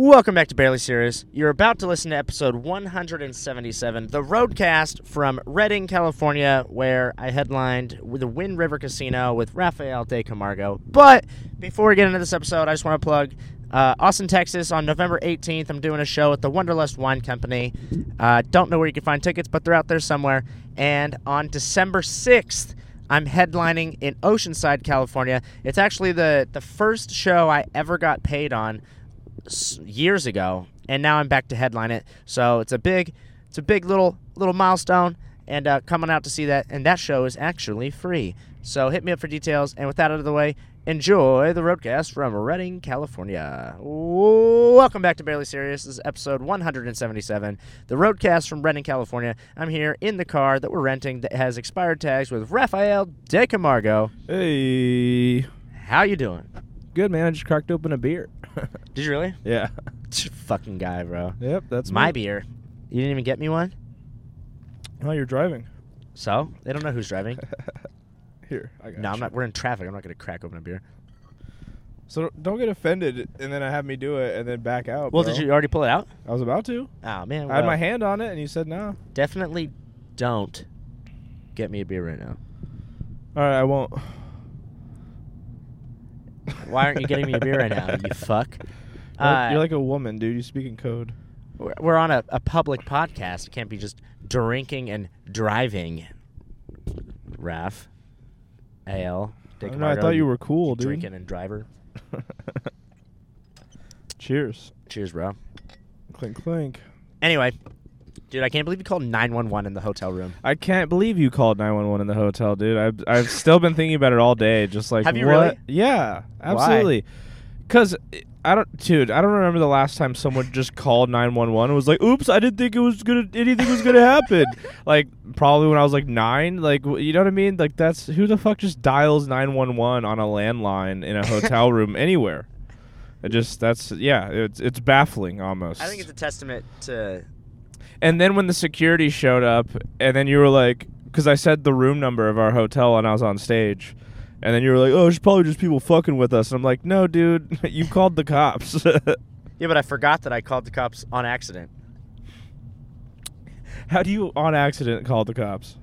Welcome back to Barely Serious. You're about to listen to episode 177, the Roadcast from Redding, California, where I headlined the Win-River Casino with Rafael De Camargo. But before we get into this episode, I just want to plug uh, Austin, Texas on November 18th. I'm doing a show at the Wanderlust Wine Company. Uh, don't know where you can find tickets, but they're out there somewhere. And on December 6th, I'm headlining in Oceanside, California. It's actually the, the first show I ever got paid on years ago, and now I'm back to headline it. So it's a big, it's a big little little milestone, and uh, coming out to see that, and that show is actually free. So hit me up for details. And with that out of the way, enjoy the roadcast from Redding, California. Welcome back to Barely Serious. This is episode 177, the roadcast from Redding, California. I'm here in the car that we're renting that has expired tags with Rafael De Camargo. Hey, How you doing? good man. I just cracked open a beer. Did you really? yeah. Fucking guy, bro. Yep, that's my me. beer. You didn't even get me one? Oh, you're driving. So? They don't know who's driving. Here, I got no, I'm not. We're in traffic. I'm not going to crack open a beer. So don't get offended and then I have me do it and then back out. Well, bro. did you already pull it out? I was about to. Oh, man. I had my hand on it and you said no. Definitely don't get me a beer right now. All right, I won't. Why aren't you getting me a beer right now, you fuck? You're like- Uh, you're like a woman, dude. You speak in code. We're we're on a, a public podcast. It can't be just drinking and driving. Raf. AL. I, don't know, I thought you were cool, dude. Drinking and driver. Cheers. Cheers, bro. Clink clink. Anyway, dude, I can't believe you called 911 in the hotel room. I can't believe you called 911 in the hotel, dude. I've I've still been thinking about it all day. Just like Have you what? really? Yeah, absolutely. Cause I don't, dude. I don't remember the last time someone just called 911 and was like, "Oops, I didn't think it was gonna anything was gonna happen." like probably when I was like nine. Like you know what I mean? Like that's who the fuck just dials 911 on a landline in a hotel room anywhere. It just that's yeah. It's it's baffling almost. I think it's a testament to. And then when the security showed up, and then you were like, because I said the room number of our hotel and I was on stage, and then you were like, oh, it's probably just people fucking with us. And I'm like, no, dude, you called the cops. Yeah, but I forgot that I called the cops on accident. How do you on accident call the cops?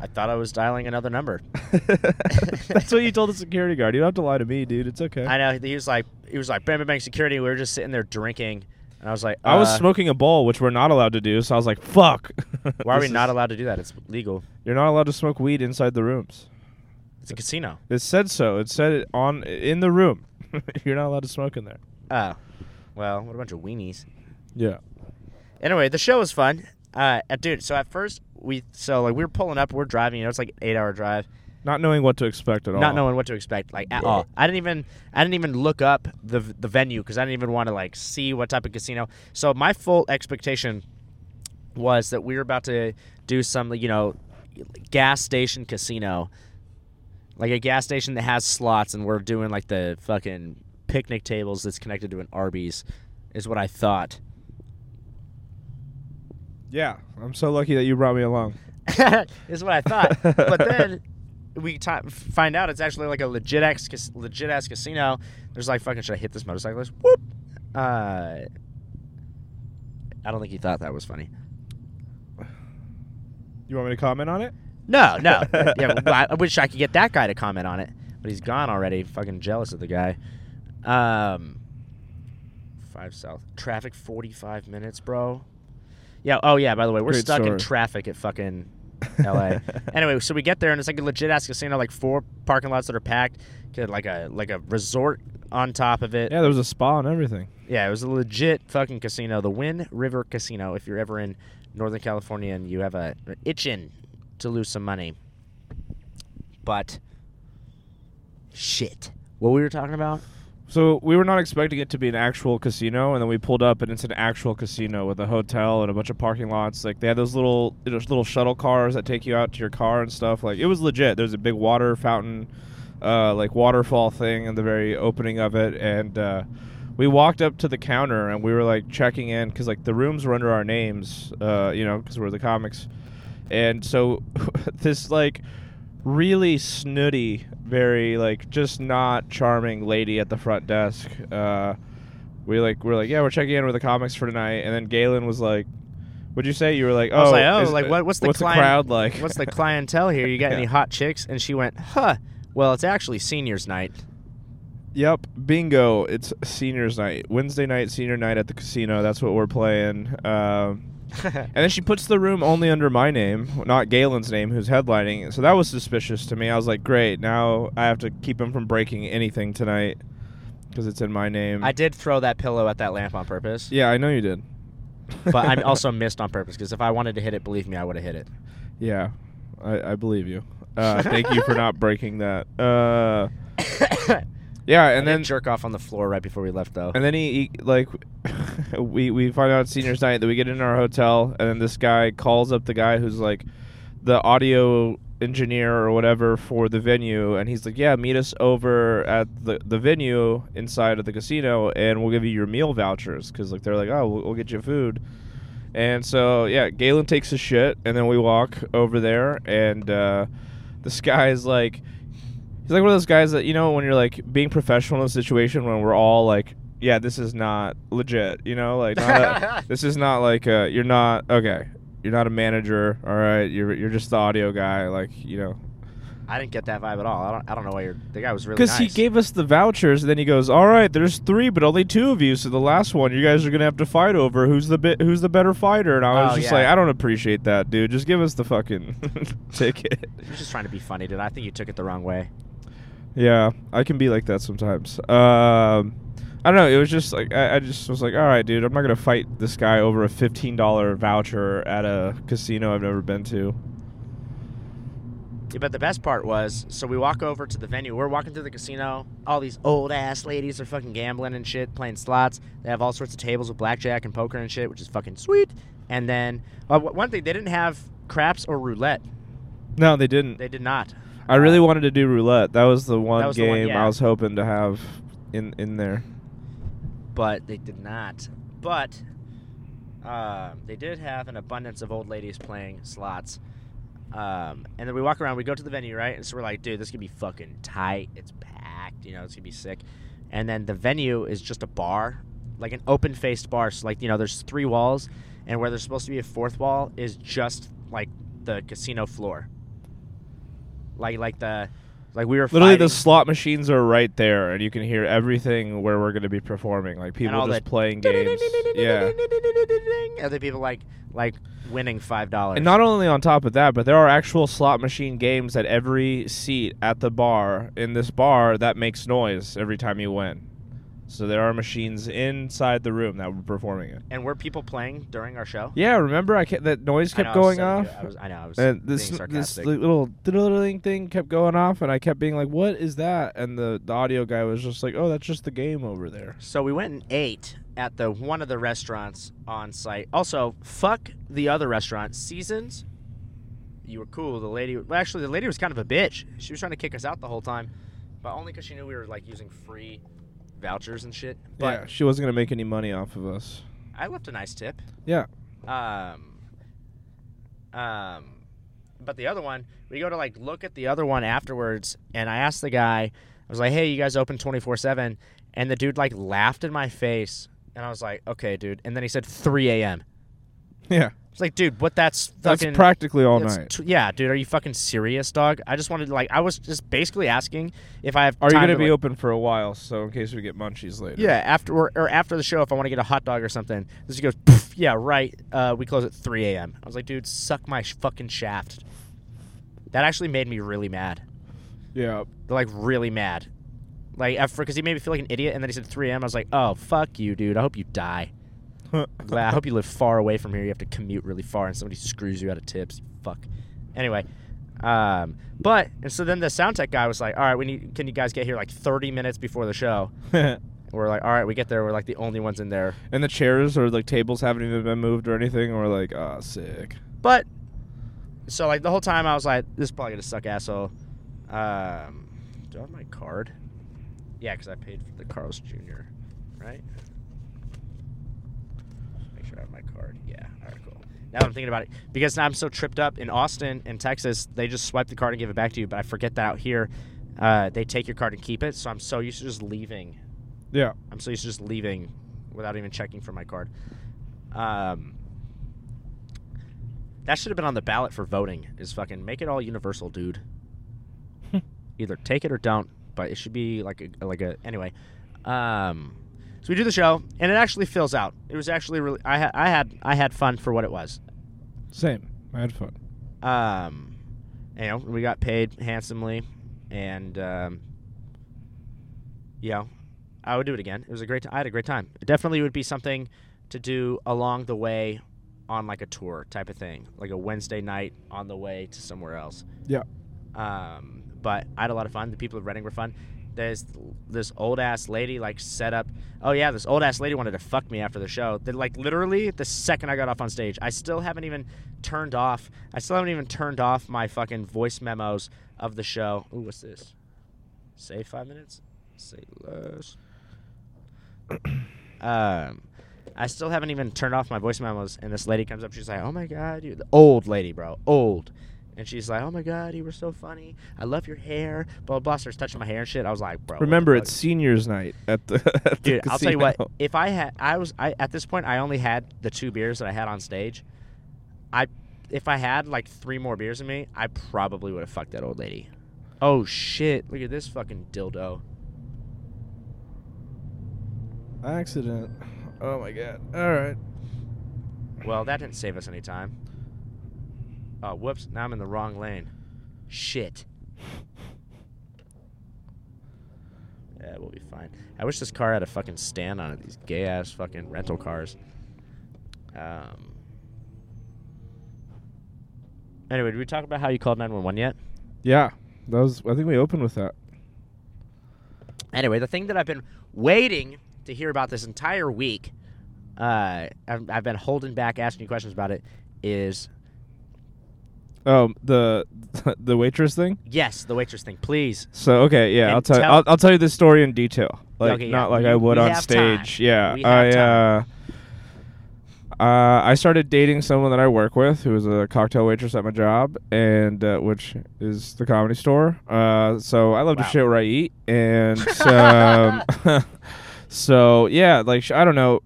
I thought I was dialing another number. That's what you told the security guard. You don't have to lie to me, dude. It's okay. I know he was like, he was like, bang, bang, bang, security. We were just sitting there drinking, and I was like, I was uh, smoking a bowl, which we're not allowed to do. So I was like, fuck. Why are we not allowed to do that? It's legal. You're not allowed to smoke weed inside the rooms. It's a casino. It said so. It said it on in the room. You're not allowed to smoke in there. Oh, well, what a bunch of weenies. Yeah. Anyway, the show was fun. Uh, uh, dude. So at first we, so like we were pulling up, we're driving. You know, it's like an eight-hour drive. Not knowing what to expect at all. not knowing what to expect like at all. I didn't even I didn't even look up the the venue because I didn't even want to like see what type of casino. So my full expectation was that we were about to do some you know gas station casino, like a gas station that has slots, and we're doing like the fucking picnic tables that's connected to an Arby's, is what I thought. Yeah, I'm so lucky that you brought me along. is what I thought. but then we ti find out it's actually like a legit ass, legit ass casino. There's like fucking should I hit this motorcyclist? Whoop. Uh, I don't think he thought that was funny. You want me to comment on it? No, no. yeah, well, I I wish I could get that guy to comment on it, but he's gone already. Fucking jealous of the guy. Um, five south traffic, forty five minutes, bro. Yeah. Oh yeah. By the way, we're Great stuck in traffic at fucking L.A. anyway, so we get there and it's like a legit ass casino, like four parking lots that are packed, like a like a resort on top of it. Yeah, there was a spa and everything. Yeah, it was a legit fucking casino, the Win-River Casino. If you're ever in Northern California and you have a itching to lose some money, but shit, what we were talking about? So we were not expecting it to be an actual casino, and then we pulled up, and it's an actual casino with a hotel and a bunch of parking lots. Like they had those little little shuttle cars that take you out to your car and stuff. Like it was legit. There's a big water fountain, uh, like waterfall thing in the very opening of it, and uh, we walked up to the counter and we were like checking in because like the rooms were under our names, uh, you know, because we're the comics, and so this like really snooty, very like just not charming lady at the front desk uh, we like we're like, yeah, we're checking in with the comics for tonight, and then Galen was like, "What'd you say?" You were like, "Oh, I was like, oh, is- like what, what's the what's client- the crowd like? What's the clientele here? You got any hot chicks? And she went, huh. Well, it's actually seniors night. Yep, bingo. It's seniors night, Wednesday night, senior night at the casino. That's what we're playing. Um, and then she puts the room only under my name, not Galen's name, who's headlining. So that was suspicious to me. I was like, great, now I have to keep him from breaking anything tonight because it's in my name. I did throw that pillow at that lamp on purpose, yeah, I know you did. but I also missed on purpose because if I wanted to hit it, believe me, I would have hit it. Yeah, I, I believe you. Uh, thank you for not breaking that. Uh, yeah, and then jerk off on the floor right before we left, though. And then he, he like, we we find out seniors night that we get in our hotel, and then this guy calls up the guy who's like, the audio engineer or whatever for the venue, and he's like, yeah, meet us over at the the venue inside of the casino, and we'll give you your meal vouchers because like they're like, oh, we'll, we'll get you food. And so yeah, Galen takes a shit, and then we walk over there, and uh, this guy is like, he's like one of those guys that you know when you're like being professional in a situation when we're all like, yeah, this is not legit, you know, like not a, this is not like uh you're not okay, you're not a manager, all right, you're you're just the audio guy, like you know, I didn't get that vibe at all. I don't. I don't know why you're. The guy was really because nice. he gave us the vouchers, and then he goes, all right, there's three, but only two of you, so the last one you guys are gonna have to fight over who's the bit who's the better fighter, and I was Oh, just yeah. like, I don't appreciate that, dude, just give us the fucking ticket. He was just trying to be funny, dude. I think you took it the wrong way. Yeah, I can be like that sometimes. Um, I don't know. It was just like I, I just was like, all right, dude, I'm not gonna fight this guy over a fifteen dollar voucher at a casino I've never been to. Yeah, but the best part was, so we walk over to the venue. We're walking through the casino. All these old ass ladies are fucking gambling and shit, playing slots. They have all sorts of tables with blackjack and poker and shit, which is fucking sweet. And then uh, one thing, they didn't have craps or roulette. No, they didn't. They did not. I really wanted to do roulette. That was the one was the game one- yeah. I was hoping to have in in there. but they did not. But uh, they did have an abundance of old ladies playing slots. Um, and then we walk around, we go to the venue, right? And so we're like, dude, this could be fucking tight. It's packed, you know, it's gonna be sick. And then the venue is just a bar, like an open faced bar. So, like, you know, there's three walls, and where there's supposed to be a fourth wall is just like the casino floor. Like, like the, like we were Literally, fighting- the slot machines are right there, and you can hear everything where we're going to be performing. Like people just playing games. yeah. Other people like like winning five dollars. And not only on top of that, but there are actual slot machine games at every seat at the bar in this bar that makes noise every time you win. So there are machines inside the room that were performing it. And were people playing during our show? Yeah, remember I kept, that noise kept know, I was going off, I, was, I know. I was and this this little diddling thing kept going off, and I kept being like, "What is that?" And the, the audio guy was just like, "Oh, that's just the game over there." so we went and ate at the one of the restaurants on site. Also, fuck the other restaurant, Seasons. You were cool. The lady, well, actually, the lady was kind of a bitch. She was trying to kick us out the whole time, but only because she knew we were like using free vouchers and shit. But yeah, she wasn't gonna make any money off of us. I left a nice tip. Yeah. Um, um, but the other one, we go to like look at the other one afterwards, and I asked the guy, I was like, "Hey, you guys open twenty four 7 And the dude like laughed in my face, and I was like, "Okay, dude." And then he said 3 a.m. Yeah, It's like, dude, what? That's that's practically all night. t- yeah, dude. Are you fucking serious, dog? I just wanted like, I was just basically asking if I have. Are you gonna to, be like- open for a while, so in case we get munchies later? Yeah, after or, or after the show, if I want to get a hot dog or something, this goes. Poof, yeah, right. Uh, we close at 3 a.m. I was like, dude, suck my sh- fucking shaft. That actually made me really mad. Yeah. Like really mad. Like because he made me feel like an idiot, and then he said 3 a.m. I was like, oh fuck you, dude. I hope you die. I hope you live far away from here. You have to commute really far, and somebody screws you out of tips. Fuck. Anyway, um, but and so then the sound tech guy was like, all right, we need. Can you guys get here like 30 minutes before the show? We're like, all right, we get there. We're like the only ones in there. and the chairs or like tables haven't even been moved or anything. Or like, ah, sick. But so like the whole time I was like, this is probably gonna suck asshole. Um, do I have my card? Yeah, because I paid for the Carl's Jr. Right? Make sure I have my card. Yeah. All right. Cool. Now that I'm thinking about it, because now I'm so tripped up in Austin and Texas, they just swipe the card and give it back to you. But I forget that out here, uh, they take your card and keep it. So I'm so used to just leaving. Yeah. I'm so used to just leaving without even checking for my card. Um, that should have been on the ballot for voting. Is fucking make it all universal, dude. Either take it or don't, but it should be like a like a anyway. Um, so we do the show, and it actually fills out. It was actually really I had I had I had fun for what it was. Same. I had fun. Um, you know, we got paid handsomely, and um, you know, I would do it again. It was a great. T- I had a great time. It definitely would be something to do along the way on like a tour type of thing, like a Wednesday night on the way to somewhere else. Yeah. Um, but I had a lot of fun. The people of Redding were fun. There's this old ass lady like set up. Oh yeah, this old ass lady wanted to fuck me after the show. Then like literally the second I got off on stage, I still haven't even turned off. I still haven't even turned off my fucking voice memos of the show. Ooh, what's this? Say five minutes. Say less. um, I still haven't even turned off my voice memos, and this lady comes up. She's like, "Oh my god, you the old lady, bro, old." And she's like, "Oh my god, you were so funny. I love your hair." Blah blah. blah. Starts touching my hair and shit. I was like, "Bro." Remember, it's seniors night at the. At the dude. I'll tell you what. If I had, I was, I at this point, I only had the two beers that I had on stage. I, if I had like three more beers in me, I probably would have fucked that old lady. Oh shit! Look at this fucking dildo. Accident. Oh my god. All right. Well, that didn't save us any time. Oh, whoops! Now I'm in the wrong lane. Shit. Yeah, we'll be fine. I wish this car had a fucking stand on it. These gay ass fucking rental cars. Um. Anyway, did we talk about how you called 911 yet? Yeah. That was. I think we opened with that. Anyway, the thing that I've been waiting to hear about this entire week, uh, I've, I've been holding back asking you questions about it, is Oh, the the waitress thing. yes, the waitress thing. Please. So okay, yeah, And I'll tell, tell- I'll, I'll tell you this story in detail, like Okay, yeah, not like we- I would we on have stage. time. Yeah, We I time. uh, uh, I started dating someone that I work with, who is a cocktail waitress at my job, and uh, which is the comedy store. Uh, so I love Wow. to shit where I eat, and um, so yeah, like sh- I don't know.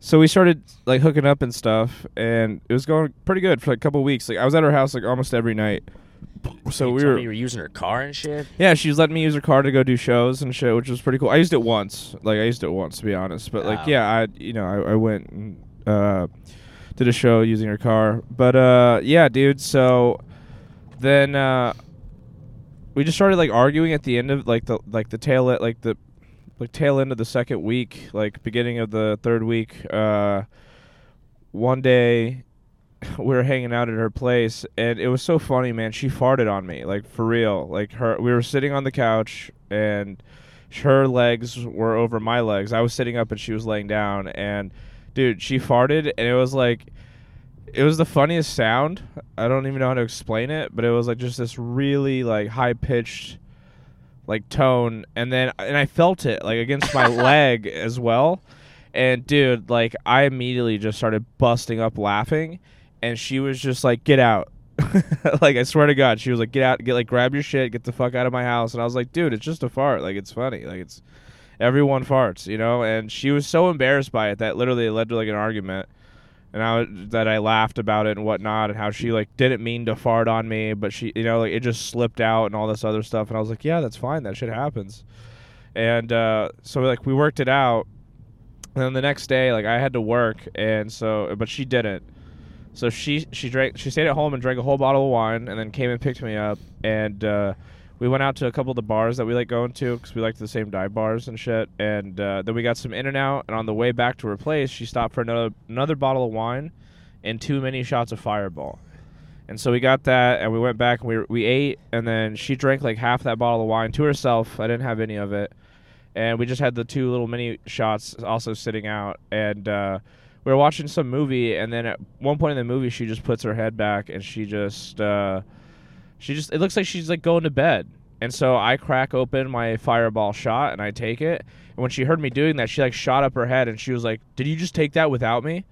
So we started like hooking up and stuff, and it was going pretty good for like a couple weeks. Like I was at her house like almost every night. So you we told were me you were using her car and shit. yeah, she was letting me use her car to go do shows and shit, which was pretty cool. I used it once, like I used it once to be honest, but like yeah, I you know I, I went and uh, did a show using her car, but uh, yeah, dude. So then uh, we just started like arguing at the end of like the like the tail e- like the like tail end of the second week, like beginning of the third week. Uh, one day we were hanging out at her place and it was so funny man. She farted on me like for real. Like her we were sitting on the couch and her legs were over my legs. I was sitting up and she was laying down and dude she farted and it was like it was the funniest sound. I don't even know how to explain it but it was like just this really like high pitched like tone and then and i felt it like against my leg as well. And dude like i immediately just started busting up laughing and she was just like get out. Like i swear to god she was like get out get like grab your shit get the fuck out of my house. And i was like dude it's just a fart. Like it's funny. Like it's everyone farts you know? And she was so embarrassed by it that literally it led to like an argument and I that I laughed about it and whatnot, and how she like didn't mean to fart on me, but she, you know, like it just slipped out and all this other stuff, and I was like, yeah, that's fine, that shit happens, and uh, so like we worked it out, and then the next day, like I had to work, and so but she didn't, so she she drank she stayed at home and drank a whole bottle of wine, and then came and picked me up, and uh, we went out to a couple of the bars that we like going to because we like the same dive bars and shit. And uh, then we got some In-N-Out. And on the way back to her place, she stopped for another another bottle of wine and two mini shots of Fireball. And so we got that, and we went back and we we ate, and then she drank like half that bottle of wine to herself. I didn't have any of it, and we just had the two little mini shots also sitting out. And uh, we were watching some movie, and then at one point in the movie, she just puts her head back and she just. Uh, she just it looks like she's like going to bed. And so i crack open my fireball shot and i take it. And when she heard me doing that she like shot up her head and she was like did you just take that without me?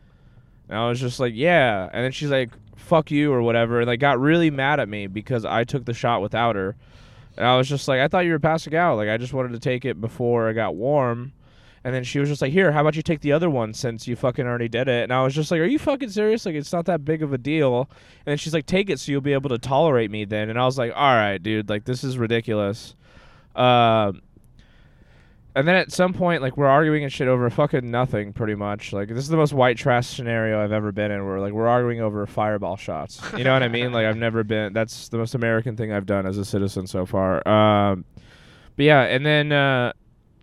And i was just like yeah. And then she's like fuck you or whatever. And like got really mad at me because i took the shot without her. And i was just like i thought you were passing out. Like i just wanted to take it before i got warm And then she was just like, "Here, how about you take the other one since you fucking already did it?" And I was just like, "Are you fucking serious? Like, it's not that big of a deal." And then she's like, "Take it so you'll be able to tolerate me then." And I was like, "All right, dude. Like, this is ridiculous." Um, and then at some point, like we're arguing and shit over fucking nothing, pretty much. Like this is the most white trash scenario I've ever been in. Where like we're arguing over fireball shots. You know what I mean? Like I've never been. That's the most American thing I've done as a citizen so far. Um, but yeah, and then, uh,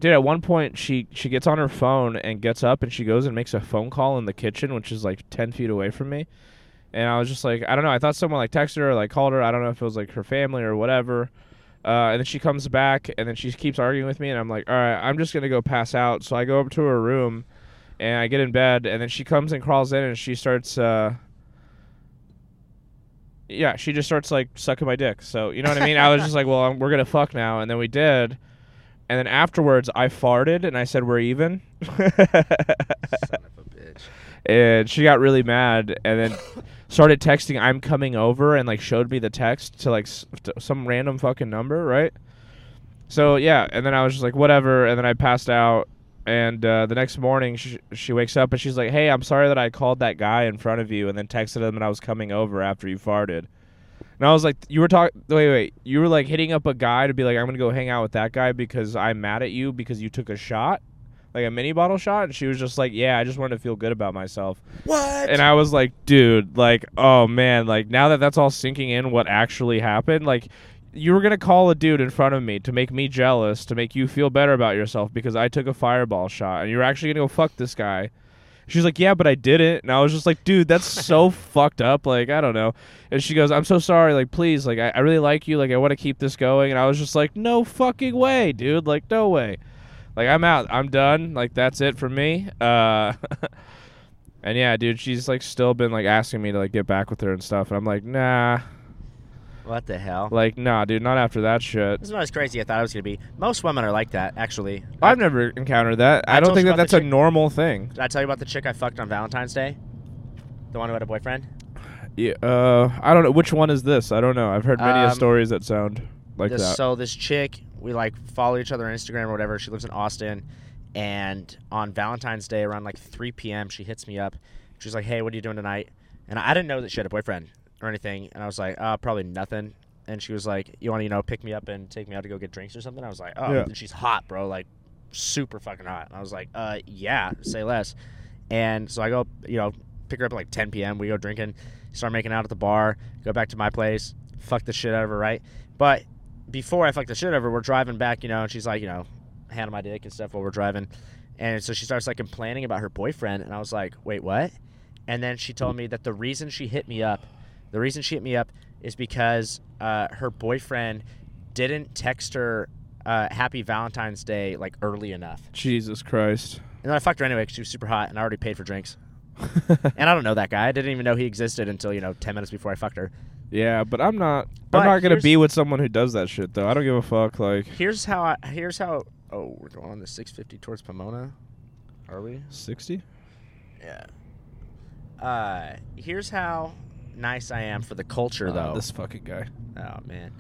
dude, at one point she she gets on her phone and gets up and she goes and makes a phone call in the kitchen, which is like ten feet away from me. And I was just like, I don't know. I thought someone like texted her or like called her. I don't know if it was like her family or whatever. Uh, and then she comes back, and then she keeps arguing with me, and I'm like, all right, I'm just gonna go pass out. So I go up to her room, and I get in bed, and then she comes and crawls in, and she starts, uh, yeah, she just starts like sucking my dick. So you know what I mean? I was just like, well, um, we're gonna fuck now, and then we did, and then afterwards I farted, and I said we're even. Son of a bitch. and she got really mad and then started texting i'm coming over and like showed me the text to like s- to some random fucking number right so yeah and then i was just like whatever and then i passed out and uh, the next morning she, she wakes up and she's like hey i'm sorry that i called that guy in front of you and then texted him and i was coming over after you farted and i was like you were talking wait wait you were like hitting up a guy to be like i'm gonna go hang out with that guy because i'm mad at you because you took a shot like a mini bottle shot? And she was just like yeah i just wanted to feel good about myself. What? and i was like dude like oh man like now that that's all sinking in what actually happened like you were gonna call a dude in front of me to make me jealous to make you feel better about yourself because i took a fireball shot and you were actually gonna go fuck this guy she's like yeah but i didn't and i was just like dude that's so fucked up like i don't know and she goes i'm so sorry like please like i, I really like you like i want to keep this going and i was just like no fucking way dude like no way like I'm out. I'm done. Like that's it for me. Uh And yeah, dude, she's like still been like asking me to like get back with her and stuff. And I'm like, nah. What the hell? Like, nah, dude, not after that shit. This is not as crazy as I thought it was gonna be. Most women are like that, actually. I've never encountered that. I I, don't think that that's the a normal thing. Did I tell you about the chick I fucked on Valentine's Day? The one who had a boyfriend? Yeah, uh, I don't know which one is this. I don't know. I've heard many Um, stories that sound like this, that. So this chick, we like follow each other on Instagram or whatever. She lives in Austin, and on Valentine's Day around like 3 p.m., she hits me up. She's like, "Hey, what are you doing tonight?" And I didn't know that she had a boyfriend or anything, and I was like, "Uh, probably nothing." And she was like, "You want to, you know, pick me up and take me out to go get drinks or something?" I was like, "Oh, Yeah. and she's hot, bro, like super fucking hot." And I was like, "Uh, yeah, say less." And so I go, you know, pick her up at like 10 p.m. We go drinking, start making out at the bar, go back to my place, fuck the shit out of her, right? But before I fuck the shit out of her, we're driving back, you know, and she's like, you know, handle my dick and stuff while we're driving. And so she starts like complaining about her boyfriend, and I was like, wait, what? And then she told me that the reason she hit me up, the reason she hit me up is because uh, her boyfriend didn't text her uh, Happy Valentine's Day like early enough. Jesus Christ. And then I fucked her anyway because she was super hot, and I already paid for drinks. And I don't know that guy. I didn't even know he existed until you know ten minutes before I fucked her. yeah, but I'm not. But I'm not gonna be with someone who does that shit though. I don't give a fuck. Like Here's how. I, here's how. Oh, we're going on the 650 towards Pomona. Are we? sixty. Yeah. Uh, here's how nice I am for the culture, though. Uh, this fucking guy. oh man.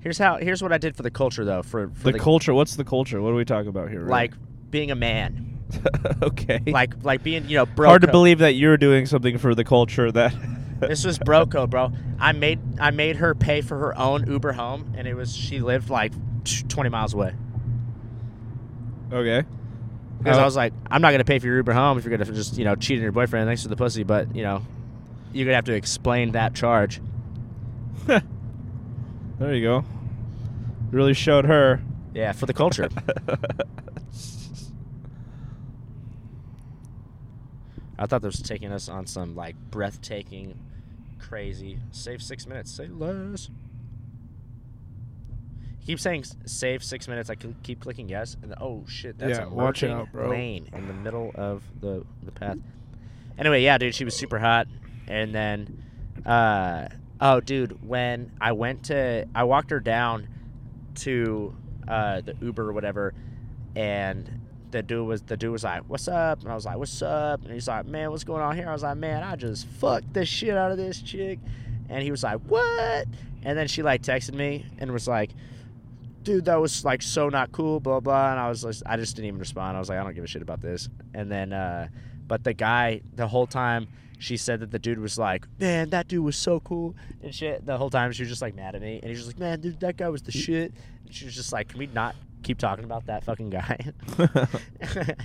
Here's how. Here's what I did for the culture, though. For, for The, the, culture. What's the culture? What are we talking about here? really? like being a man, okay. like like being you know bro. hard to believe that you're doing something for the culture that. This was broco, bro. I made I made her pay for her own Uber home, and it was she lived like 20 miles away. okay. Because Oh. I was like, I'm not gonna pay for your Uber home if you're gonna just you know cheat on your boyfriend. Thanks for the pussy, but you know, you're gonna have to explain that charge. There you go. Really showed her. Yeah, for the culture. I thought this was taking us on some like breathtaking, crazy. Save six minutes. Say less. Keep saying save six minutes. I keep clicking yes, and oh shit, that's Yeah, a watch out, bro. lane in the middle of the the path. Anyway, yeah, dude, she was super hot, and then, uh, oh, dude, when I went to, I walked her down to uh, the Uber or whatever, and the dude was the dude was like, "What's up?" And I was like, "What's up?" And he's like, "Man, what's going on here?" I was like, "Man, I just fucked the shit out of this chick," and he was like, "What?" And then she like texted me and was like, dude, that was like so not cool, blah blah. And I was, like, I just didn't even respond. I was like, I don't give a shit about this. And then, uh, but the guy, the whole time, she said that the dude was like, man, that dude was so cool and shit. The whole time she was just like mad at me, and he's just like, man, dude, that guy was the shit. And she was just like, can we not keep talking about that fucking guy?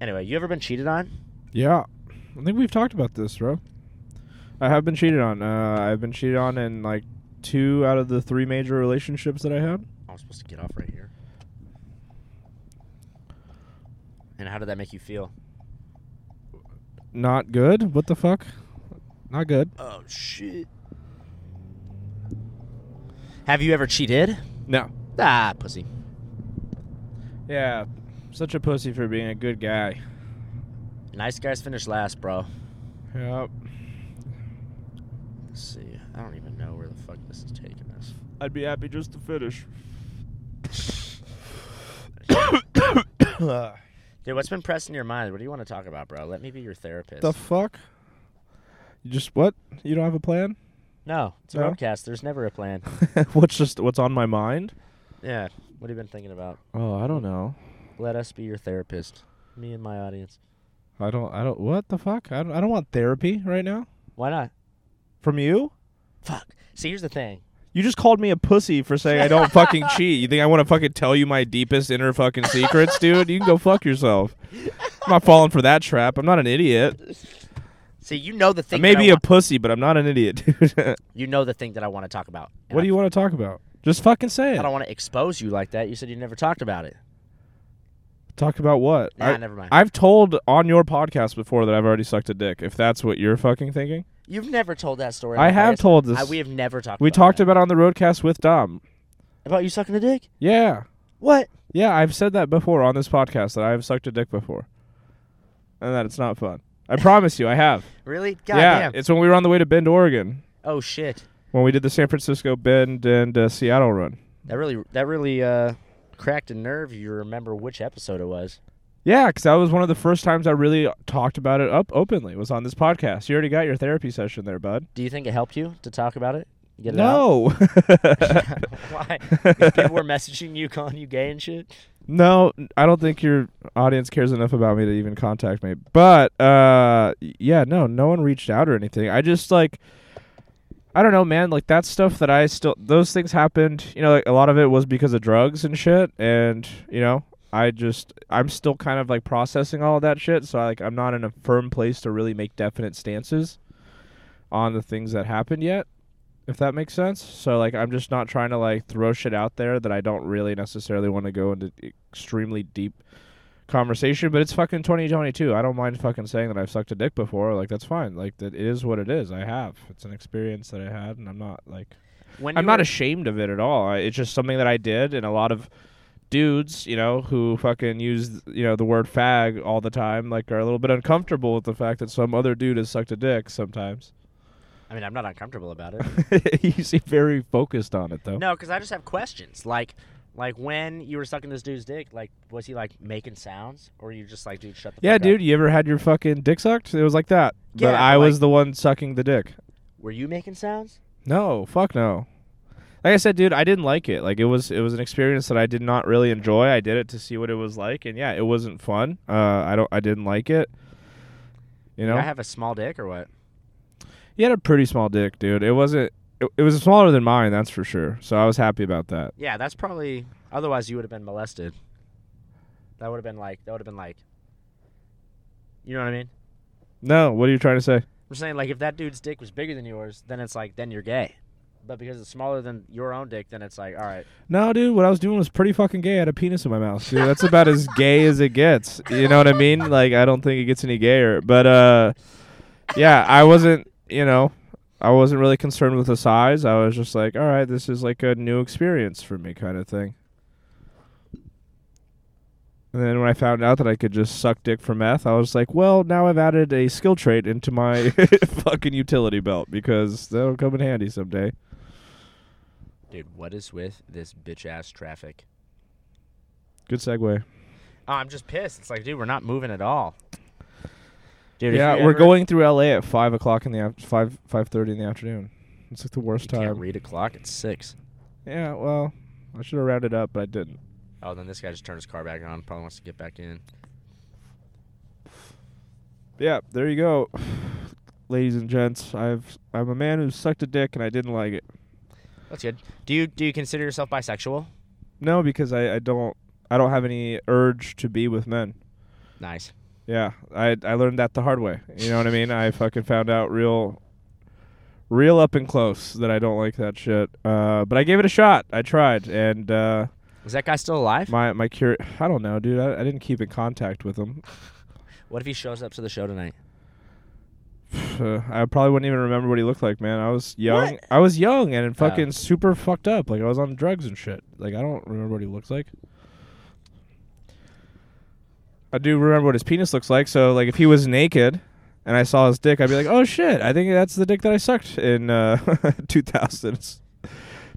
anyway, you ever been cheated on? yeah, I think we've talked about this, bro. I have been cheated on. Uh, I've been cheated on in like two out of the three major relationships that I had. I'm supposed to get off right here. And how did that make you feel? Not good. What the fuck? Not good. Oh shit. Have you ever cheated? No. Ah, pussy. Yeah, such a pussy for being a good guy. Nice guys finish last, bro. Yep. Let's see. I don't even know where fuck this is taking us. I'd be happy just to finish. Dude, what's been pressing your mind? What do you want to talk about, bro? Let me be your therapist. the fuck? You just what? You don't have a plan? no, it's a No? roadcast. There's never a plan. what's just what's on my mind? yeah. What have you been thinking about? Oh, I don't know. Let us be your therapist. Me and my audience. I don't. I don't. What the fuck? I don't. I don't want therapy right now Why not? from you. Fuck. See, here's the thing. You just called me a pussy for saying I don't fucking cheat. You think I want to fucking tell you my deepest inner fucking secrets, dude? You can go fuck yourself. I'm not falling for that trap. I'm not an idiot. See, you know the I thing. may that I be a want- pussy, but I'm not an idiot, dude. You know the thing that I want to talk about. And what I- do you want to talk about? Just fucking say it. I don't want to expose you like that. You said you never talked about it. Talk about what? Nah, I, never mind. I've told on your podcast before that I've already sucked a dick. If that's what you're fucking thinking, You've never told that story. I have told this. I, we have never talked. we about talked that. about it on the roadcast with Dom. about you sucking a dick. Yeah, What? yeah, I've said that before on this podcast that I've sucked a dick before, and that it's not fun. I promise you, I have. Really? God yeah, damn. it's when we were on the way to Bend, Oregon, oh shit. when we did the San Francisco Bend and uh, Seattle run. That really that really uh cracked a nerve. You remember which episode it was? Yeah, because that was one of the first times I really talked about it up openly. Was on this podcast. You already got your therapy session there, bud. Do you think it helped you to talk about it? Get it? No. Why? If people were messaging you, calling you gay and shit. No, I don't think your audience cares enough about me to even contact me. But uh yeah, no, no one reached out or anything. I just like I don't know, man, like that stuff that I still those things happened, you know, like a lot of it was because of drugs and shit and, you know, I just I'm still kind of like processing all of that shit, so I, like I'm not in a firm place to really make definite stances on the things that happened yet if that makes sense. So like I'm just not trying to like throw shit out there that I don't really necessarily want to go into extremely deep conversation, but it's fucking 2022. I don't mind fucking saying that I've sucked a dick before. Like that's fine. Like that it is what it is. I have. It's an experience that I had and I'm not like When I'm not were- ashamed of it at all. I, it's just something that I did and a lot of dudes, you know, who fucking use, you know, the word fag all the time like are a little bit uncomfortable with the fact that some other dude has sucked a dick sometimes. I mean, I'm not uncomfortable about it. you seem very focused on it though. No, because I just have questions. Like, like when you were sucking this dude's dick, like, was he like making sounds, or you just like, dude, shut the Yeah, dude, up? you ever had your fucking dick sucked? It was like that. Yeah, but but I was the one sucking the dick. Were you making sounds? No, fuck no. Like I said, dude, I didn't like it. Like it was it was an experience that I did not really enjoy. I did it to see what it was like and yeah, it wasn't fun. Uh I don't I didn't like it. You know? Did I have a small dick or what? he had a pretty small dick, dude. It wasn't it, it was smaller than mine, that's for sure. So I was happy about that. Yeah, that's probably. Otherwise, you would have been molested. That would have been like. That would have been like. You know what I mean? No, what are you trying to say? I'm saying like if that dude's dick was bigger than yours, then it's like then you're gay. But because it's smaller than your own dick, then it's like all right. No, dude, what I was doing was pretty fucking gay. I had a penis in my mouth, dude. That's about as gay as it gets. You know what I mean? Like, I don't think it gets any gayer. But, uh, yeah, I wasn't, you know, I wasn't really concerned with the size. I was just like, all right, this is like a new experience for me, kind of thing. And then when I found out that I could just suck dick for meth, I was like, well, now I've added a skill trait into my fucking utility belt because that'll come in handy someday. Dude, what is with this bitch ass traffic? Good segue. Oh, I'm just pissed. It's like, dude, we're not moving at all. Dude, if yeah, you we're ever- going through LA at five o'clock in the af- five five thirty in the afternoon. It's like the worst You time. can't read a clock. It's six. Yeah, well, I should have rounded up, but I didn't. Oh, then this guy just turned his car back on. Probably wants to get back in. Yeah, there you go, ladies and gents. I've I'm a man who sucked a dick and I didn't like it. That's good. Do you do you consider yourself bisexual? No, because I, I don't I don't have any urge to be with men. Nice. Yeah, I I learned that the hard way. You know what I mean? I fucking found out real, real up and close that I don't like that shit. Uh, but I gave it a shot. I tried, and uh, Is that guy still alive? my my cur I don't know, dude. I, I didn't keep in contact with him. What if he shows up to the show tonight? I probably wouldn't even remember what he looked like, man. I was young. What? I was young and Oh. fucking super fucked up. Like I was on drugs and shit. Like I don't remember what he looks like. I do remember what his penis looks like. So like if he was naked and I saw his dick, I'd be like, "Oh shit, I think that's the dick that I sucked in uh 2000s,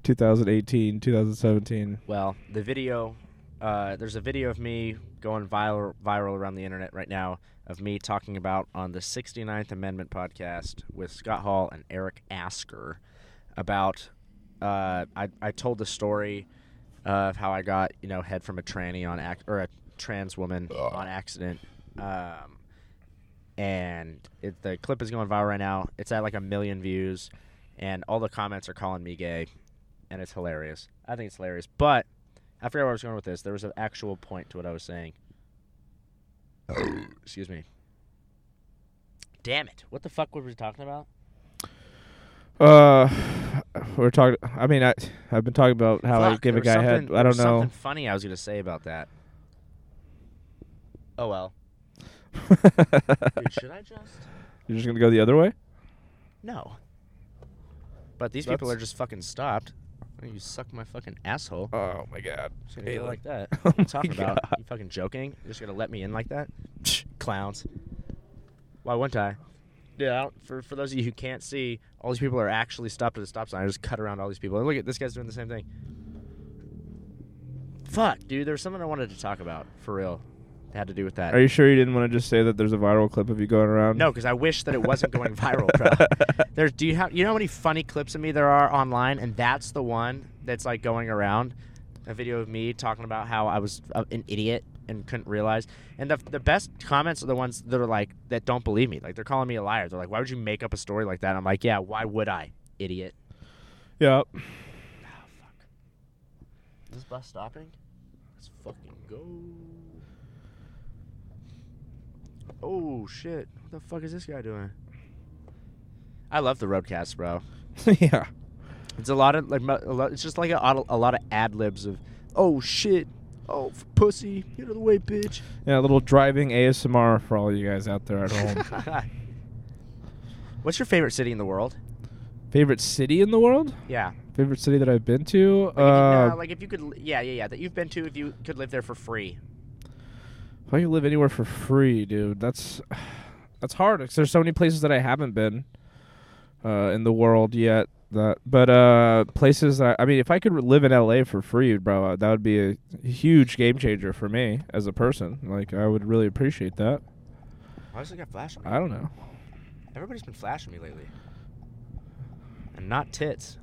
2018, 2017." Well, the video, uh, there's a video of me going viral, viral around the internet right now of me talking about on the 69th Amendment podcast with Scott Hall and Eric Asker about. Uh, I I told the story of how I got you know head from a tranny on ac- or a trans woman on accident. Um, and it, the clip is going viral right now. It's at like a million views, and all the comments are calling me gay, and it's hilarious. I think it's hilarious. But I forgot where I was going with this. There was an actual point to what I was saying. Excuse me. Damn it! What the fuck were we talking about? Uh, we're talking. I mean, I I've been talking about how I Fuck, give a guy head. I don't know. Something funny I was gonna say about that. Oh well. Dude, should I just? You're just gonna go the other way? No. But these people are just fucking stopped. You suck my fucking asshole? Oh my god. Just gonna go Caitlin. like that. Oh What are you talking oh, about? You fucking joking? You're just gonna let me in like that? Clowns. Why wouldn't I? Yeah, I don't- for for those of you who can't see, all these people are actually stopped at the stop sign. I just cut around all these people. And look at this guy's doing the same thing. Fuck, dude. There's something I wanted to talk about for real. Had to do with that. Are you sure you didn't want to just say that there's a viral clip of you going around? No, because I wish that it wasn't going viral, bro. There's, do you have, you know how many funny clips of me there are online, and that's the one that's like going around, a video of me talking about how I was uh, an idiot and couldn't realize. And the the best comments are the ones that are like that don't believe me. Like they're calling me a liar. They're like, "Why would you make up a story like that?" I'm like, "Yeah, why would I, idiot?" Yeah. Oh fuck. Is this bus stopping? Let's fucking go. Oh shit! What the fuck is this guy doing? I love the roadcast, bro. yeah. It's a lot of like a lot, it's just like a, a lot of ad libs of oh shit, oh pussy, get out of the way, bitch. Yeah, a little driving ASMR for all you guys out there at home. What's your favorite city in the world? Favorite city in the world? Yeah, Favorite city that I've been to? like, if you, uh, like if you could, yeah, yeah, yeah, that you've been to if you could live there for free. If I could live anywhere for free, dude, that's that's hard because there's so many places that I haven't been uh, in the world yet. That, but uh, places that I mean, if I could live in LA for free, bro, uh, that would be a huge game changer for me as a person. Like, I would really appreciate that. Why does it got flash on me? I don't know. Everybody's been flashing me lately, and not tits.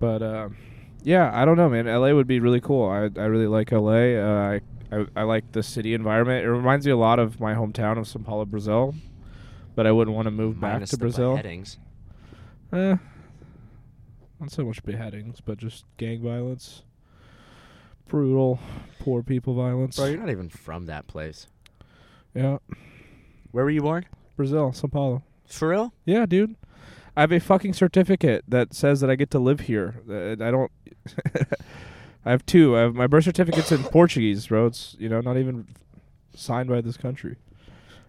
But uh, yeah, I don't know, man. LA would be really cool. I I really like LA. Uh, I, I I like the city environment. It reminds me a lot of my hometown of São Paulo, Brazil. But I wouldn't want to move back Minus to the Brazil. beheadings. Eh, not so much beheadings, but just gang violence, brutal, poor people violence. Bro, you're not even from that place. Yeah, Where were you born? Brazil, São Paulo. For real? Yeah, dude. I have a fucking certificate that says that I get to live here. Uh, I don't. I have two. I have my birth certificate's in Portuguese, bro. It's you know not even signed by this country.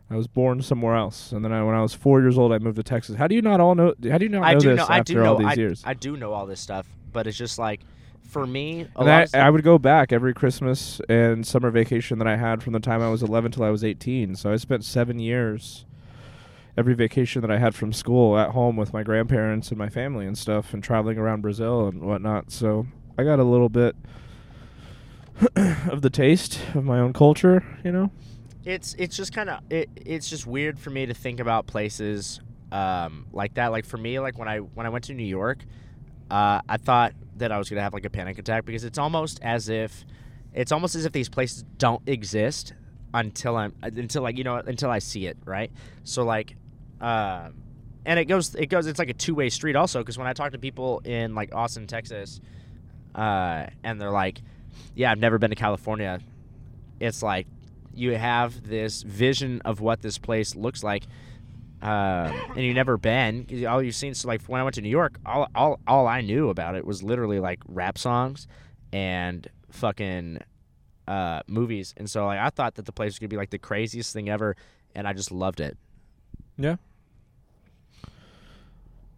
I was born somewhere else, and then I, when I was four years old, I moved to Texas. How do you not all know? How do you not know I do this know. after I do all know. these I, years? I do know all this stuff, but it's just like, for me, a and lot I, I would go back every Christmas and summer vacation that I had from the time I was 11 till I was 18. So I spent seven years every vacation that I had from school at home with my grandparents and my family and stuff, and traveling around Brazil and whatnot. So I got a little bit of the taste of my own culture, you know. it's it's just kind of it, it's just weird for me to think about places um, like that. Like for me, like when I when I went to New York, uh, I thought that I was gonna have like a panic attack because it's almost as if it's almost as if these places don't exist until I'm until like you know until I see it right. So like, um, and it goes it goes it's like a two way street also because when I talk to people in like Austin, Texas, uh, and they're like, yeah, I've never been to California. It's like you have this vision of what this place looks like. Uh, and you've never been. All you've seen, so like when I went to New York, all, all all I knew about it was literally like rap songs and fucking uh, movies. And so like I thought that the place was gonna be like the craziest thing ever, and I just loved it. Yeah.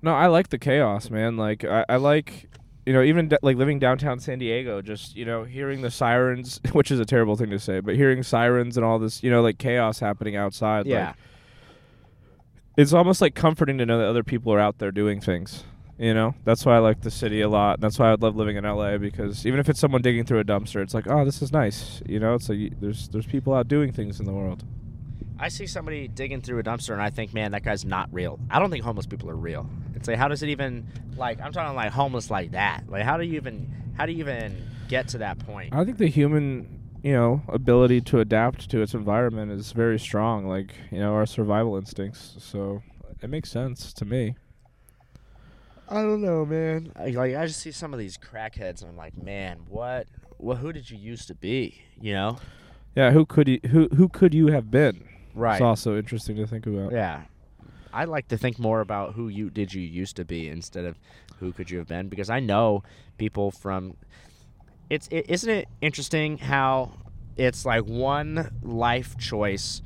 No, I like the chaos, man. Like I, I like, you know, even d- like living downtown San Diego, just you know, hearing the sirens, which is a terrible thing to say, but hearing sirens and all this, you know, like chaos happening outside. Yeah. Like, it's almost like comforting to know that other people are out there doing things. You know, that's why I like the city a lot. That's why I love living in LA because even if it's someone digging through a dumpster, it's like, oh, this is nice. You know, it's like there's there's people out doing things in the world. I see somebody digging through a dumpster and I think, man, that guy's not real. I don't think homeless people are real. It's like, how does it even like? I'm talking like homeless like that. Like, how do you even how do you even get to that point? I think the human, you know, ability to adapt to its environment is very strong. Like, you know, our survival instincts. So it makes sense to me. I don't know, man. I, like I just see some of these crackheads and I'm like, man, what? Well, who did you used to be? You know? Yeah, who could you, who who could you have been? Right. It's also interesting to think about. Yeah. I like to think more about who you did you used to be instead of who could you have been because I know people from it's it, isn't it interesting how it's like one life choice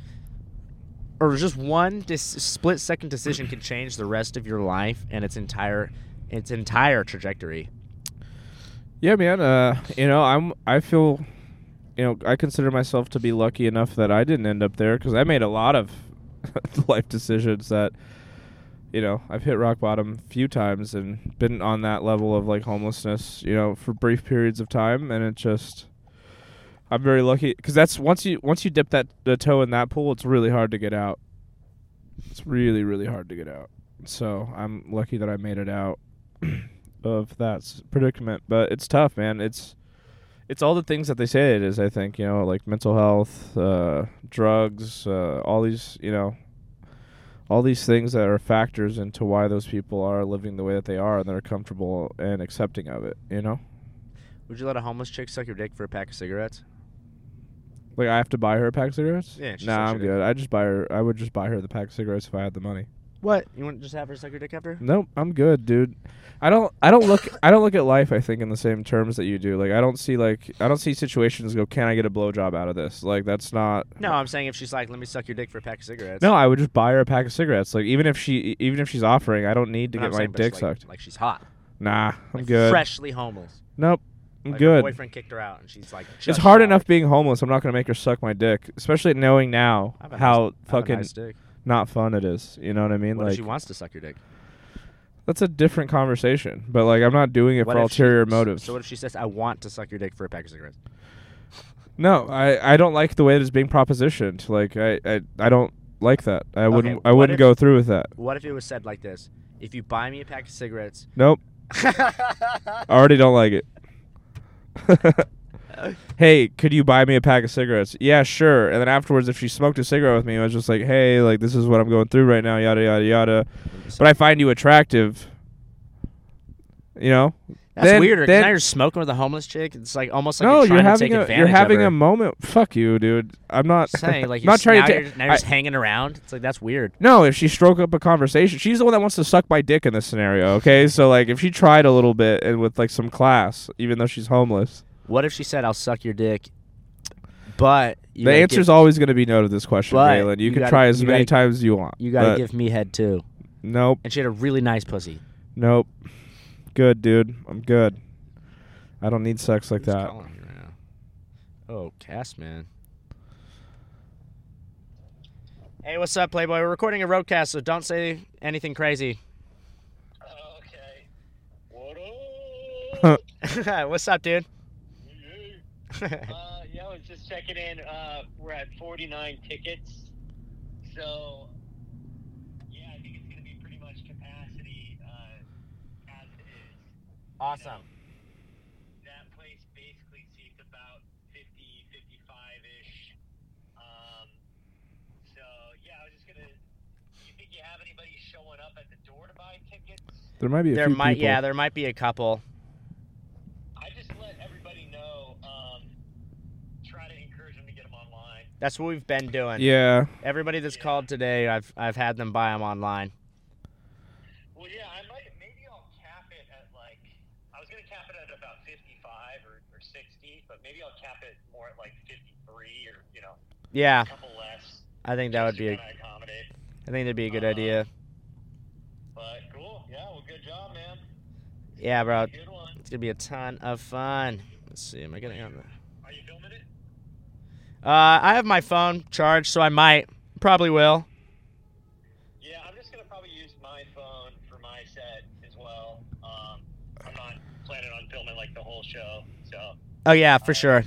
or just one dis- split second decision can change the rest of your life and its entire its entire trajectory. Yeah, man. Uh, you know, I'm I feel, you know, I consider myself to be lucky enough that I didn't end up there because I made a lot of life decisions that, you know, I've hit rock bottom a few times and been on that level of like homelessness, you know, for brief periods of time, and it just. I'm very lucky because that's once you once you dip that the toe in that pool, it's really hard to get out. It's really really hard to get out. So I'm lucky that I made it out of that predicament, but it's tough, man. It's it's all the things that they say it is. I think you know, like mental health, uh, drugs, uh, all these you know, all these things that are factors into why those people are living the way that they are and they're comfortable and accepting of it. You know, Would you let a homeless chick suck your dick for a pack of cigarettes? like I have to buy her a pack of cigarettes. Yeah, she nah, I'm good. I just buy her. I would just buy her the pack of cigarettes if I had the money. What? You want to just have her suck your dick after? Nope, I'm good, dude. I don't I don't look I don't look at life I think in the same terms that you do. Like I don't see like I don't see situations go, Can I get a blowjob out of this? Like that's not No, I'm saying if she's like, let me suck your dick for a pack of cigarettes. No, I would just buy her a pack of cigarettes. Like even if she even if she's offering, I don't need to But I'm get my saying, dick like, sucked. Like she's hot. Nah, I'm Like, good. Freshly homeless. Nope. I'm Like Her good. boyfriend kicked her out, and she's like. It's hard showered. enough being homeless. I'm not gonna make her suck my dick, especially knowing now I have a how nice- I have a fucking nice dick. Not fun it is. You know what I mean? What if like she wants to suck your dick? that's a different conversation. But like I'm not doing it What for if she- ulterior motives. So what if she says, "I want to suck your dick for a pack of cigarettes"? No, I, I don't like the way that it's being propositioned. Like I, I, I don't like that. I wouldn't I wouldn't if- go through with that. What if it was said like this? If you buy me a pack of cigarettes, Nope. I already don't like it. hey, could you buy me a pack of cigarettes? Yeah, sure. And then afterwards, if she smoked a cigarette with me, I was just like, hey, like this is what I'm going through right now, yada yada yada. But I find you attractive. You know? that's then- weirder. then- now you're smoking with a homeless chick. It's like almost like no, you're you're trying to having take a you're having a moment. Fuck you, dude. I'm not saying like you're not trying now to. you're, now you're I- just hanging around. It's like that's weird. No, if she stroke up a conversation, she's the one that wants to suck my dick in this scenario. Okay, so like if she tried a little bit and with like some class, even though she's homeless, What if she said, "I'll suck your dick," but you the gotta answer's always going to be no to this question, But Galen. You, you can gotta- try as many gotta- times as you want. you gotta give me head too. Nope, And she had a really nice pussy. nope. Good, dude. I'm good. I don't need sex like Who's that. right? Oh, cast man. Hey, what's up, Playboy? We're recording a roadcast, so don't say anything crazy. Okay. What up? what's up, dude? uh, yeah, I was just checking in. Uh, we're at 49 tickets. So, yeah, I think it's going to be pretty much capacity uh, as it is. Awesome. That place basically seats about 50, 55 ish. Um, so, yeah, I was just going to. You think you have anybody showing up at the door to buy tickets? There might be a there few might, people. Yeah, there might be a couple. That's what we've been doing. Yeah. Everybody that's Yeah. called today, I've I've had them buy them online. Well, yeah, I might. Maybe I'll cap it at like. I was gonna cap it at about 55 or, or 60, but maybe I'll cap it more at like 53 or you know Yeah, a couple less. I think that would be. to A, kinda. I think that'd be a good Uh, idea. But cool. Yeah. Well, good job, man. Yeah, bro. Good one. It's gonna be a ton of fun. Let's see. Am I getting on the? Are you filming it? Uh, I have my phone charged, so I might, probably will. Yeah, I'm just gonna probably use my phone for my set as well. Um, I'm not planning on filming like the whole show, so Oh yeah, for sure.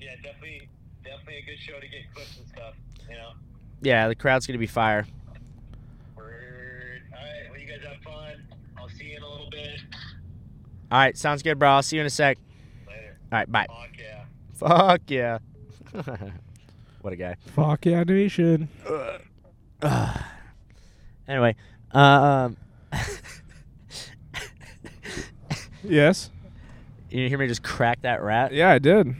yeah, definitely, definitely a good show to get clips and stuff. You know. Yeah, the crowd's gonna be fire. Word. All right. Well, you guys have fun. I'll see you in a little bit. All right, sounds good, bro. I'll see you in a sec. Later. All right, bye. Fuck yeah. Fuck yeah. what a guy. Fuck yeah, nation. anyway, um, Yes. you hear me just crack that rat? Yeah, I did.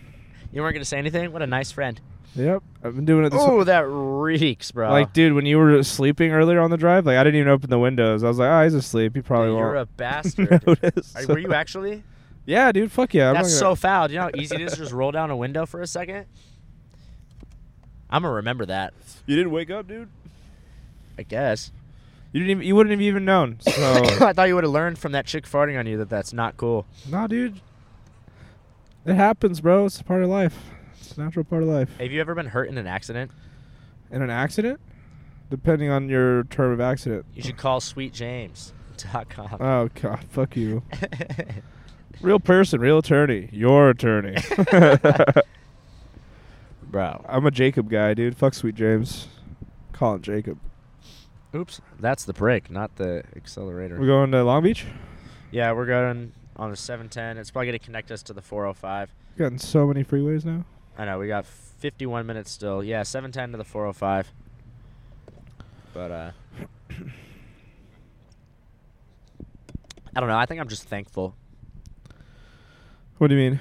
You weren't gonna say anything? What a nice friend. Yep. I've been doing it this Oh, that reeks, bro. Like, dude, when you were sleeping earlier on the drive, like I didn't even open the windows. I was like, oh, he's asleep. He probably Dude, you're a bastard. notice. Are- were you actually? Yeah, dude. Fuck yeah. I'm That's not so gonna- foul. Do you know how easy it is to just roll down a window for a second? I'm gonna remember that. You didn't wake up, dude. I guess. You didn't. Even, you wouldn't have even known. So, I thought you would have learned from that chick farting on you that that's not cool. nah, dude. It happens, bro. It's a part of life. It's a natural part of life. Have you ever been hurt in an accident? In an accident, depending on your term of accident. You should call sweetjames.com. Oh God, fuck you. Real person, real attorney. Your attorney. Bro. I'm a Jacob guy, dude. Fuck Sweet James. Call him Jacob. Oops. That's the brake, not the accelerator. We're going to Long Beach. yeah, we're going on the 710. It's probably going to connect us to the 405. Gotten so many freeways now. I know, we got 51 minutes still. Yeah, 710 to the 405. But, uh. I don't know. I think I'm just thankful. What do you mean?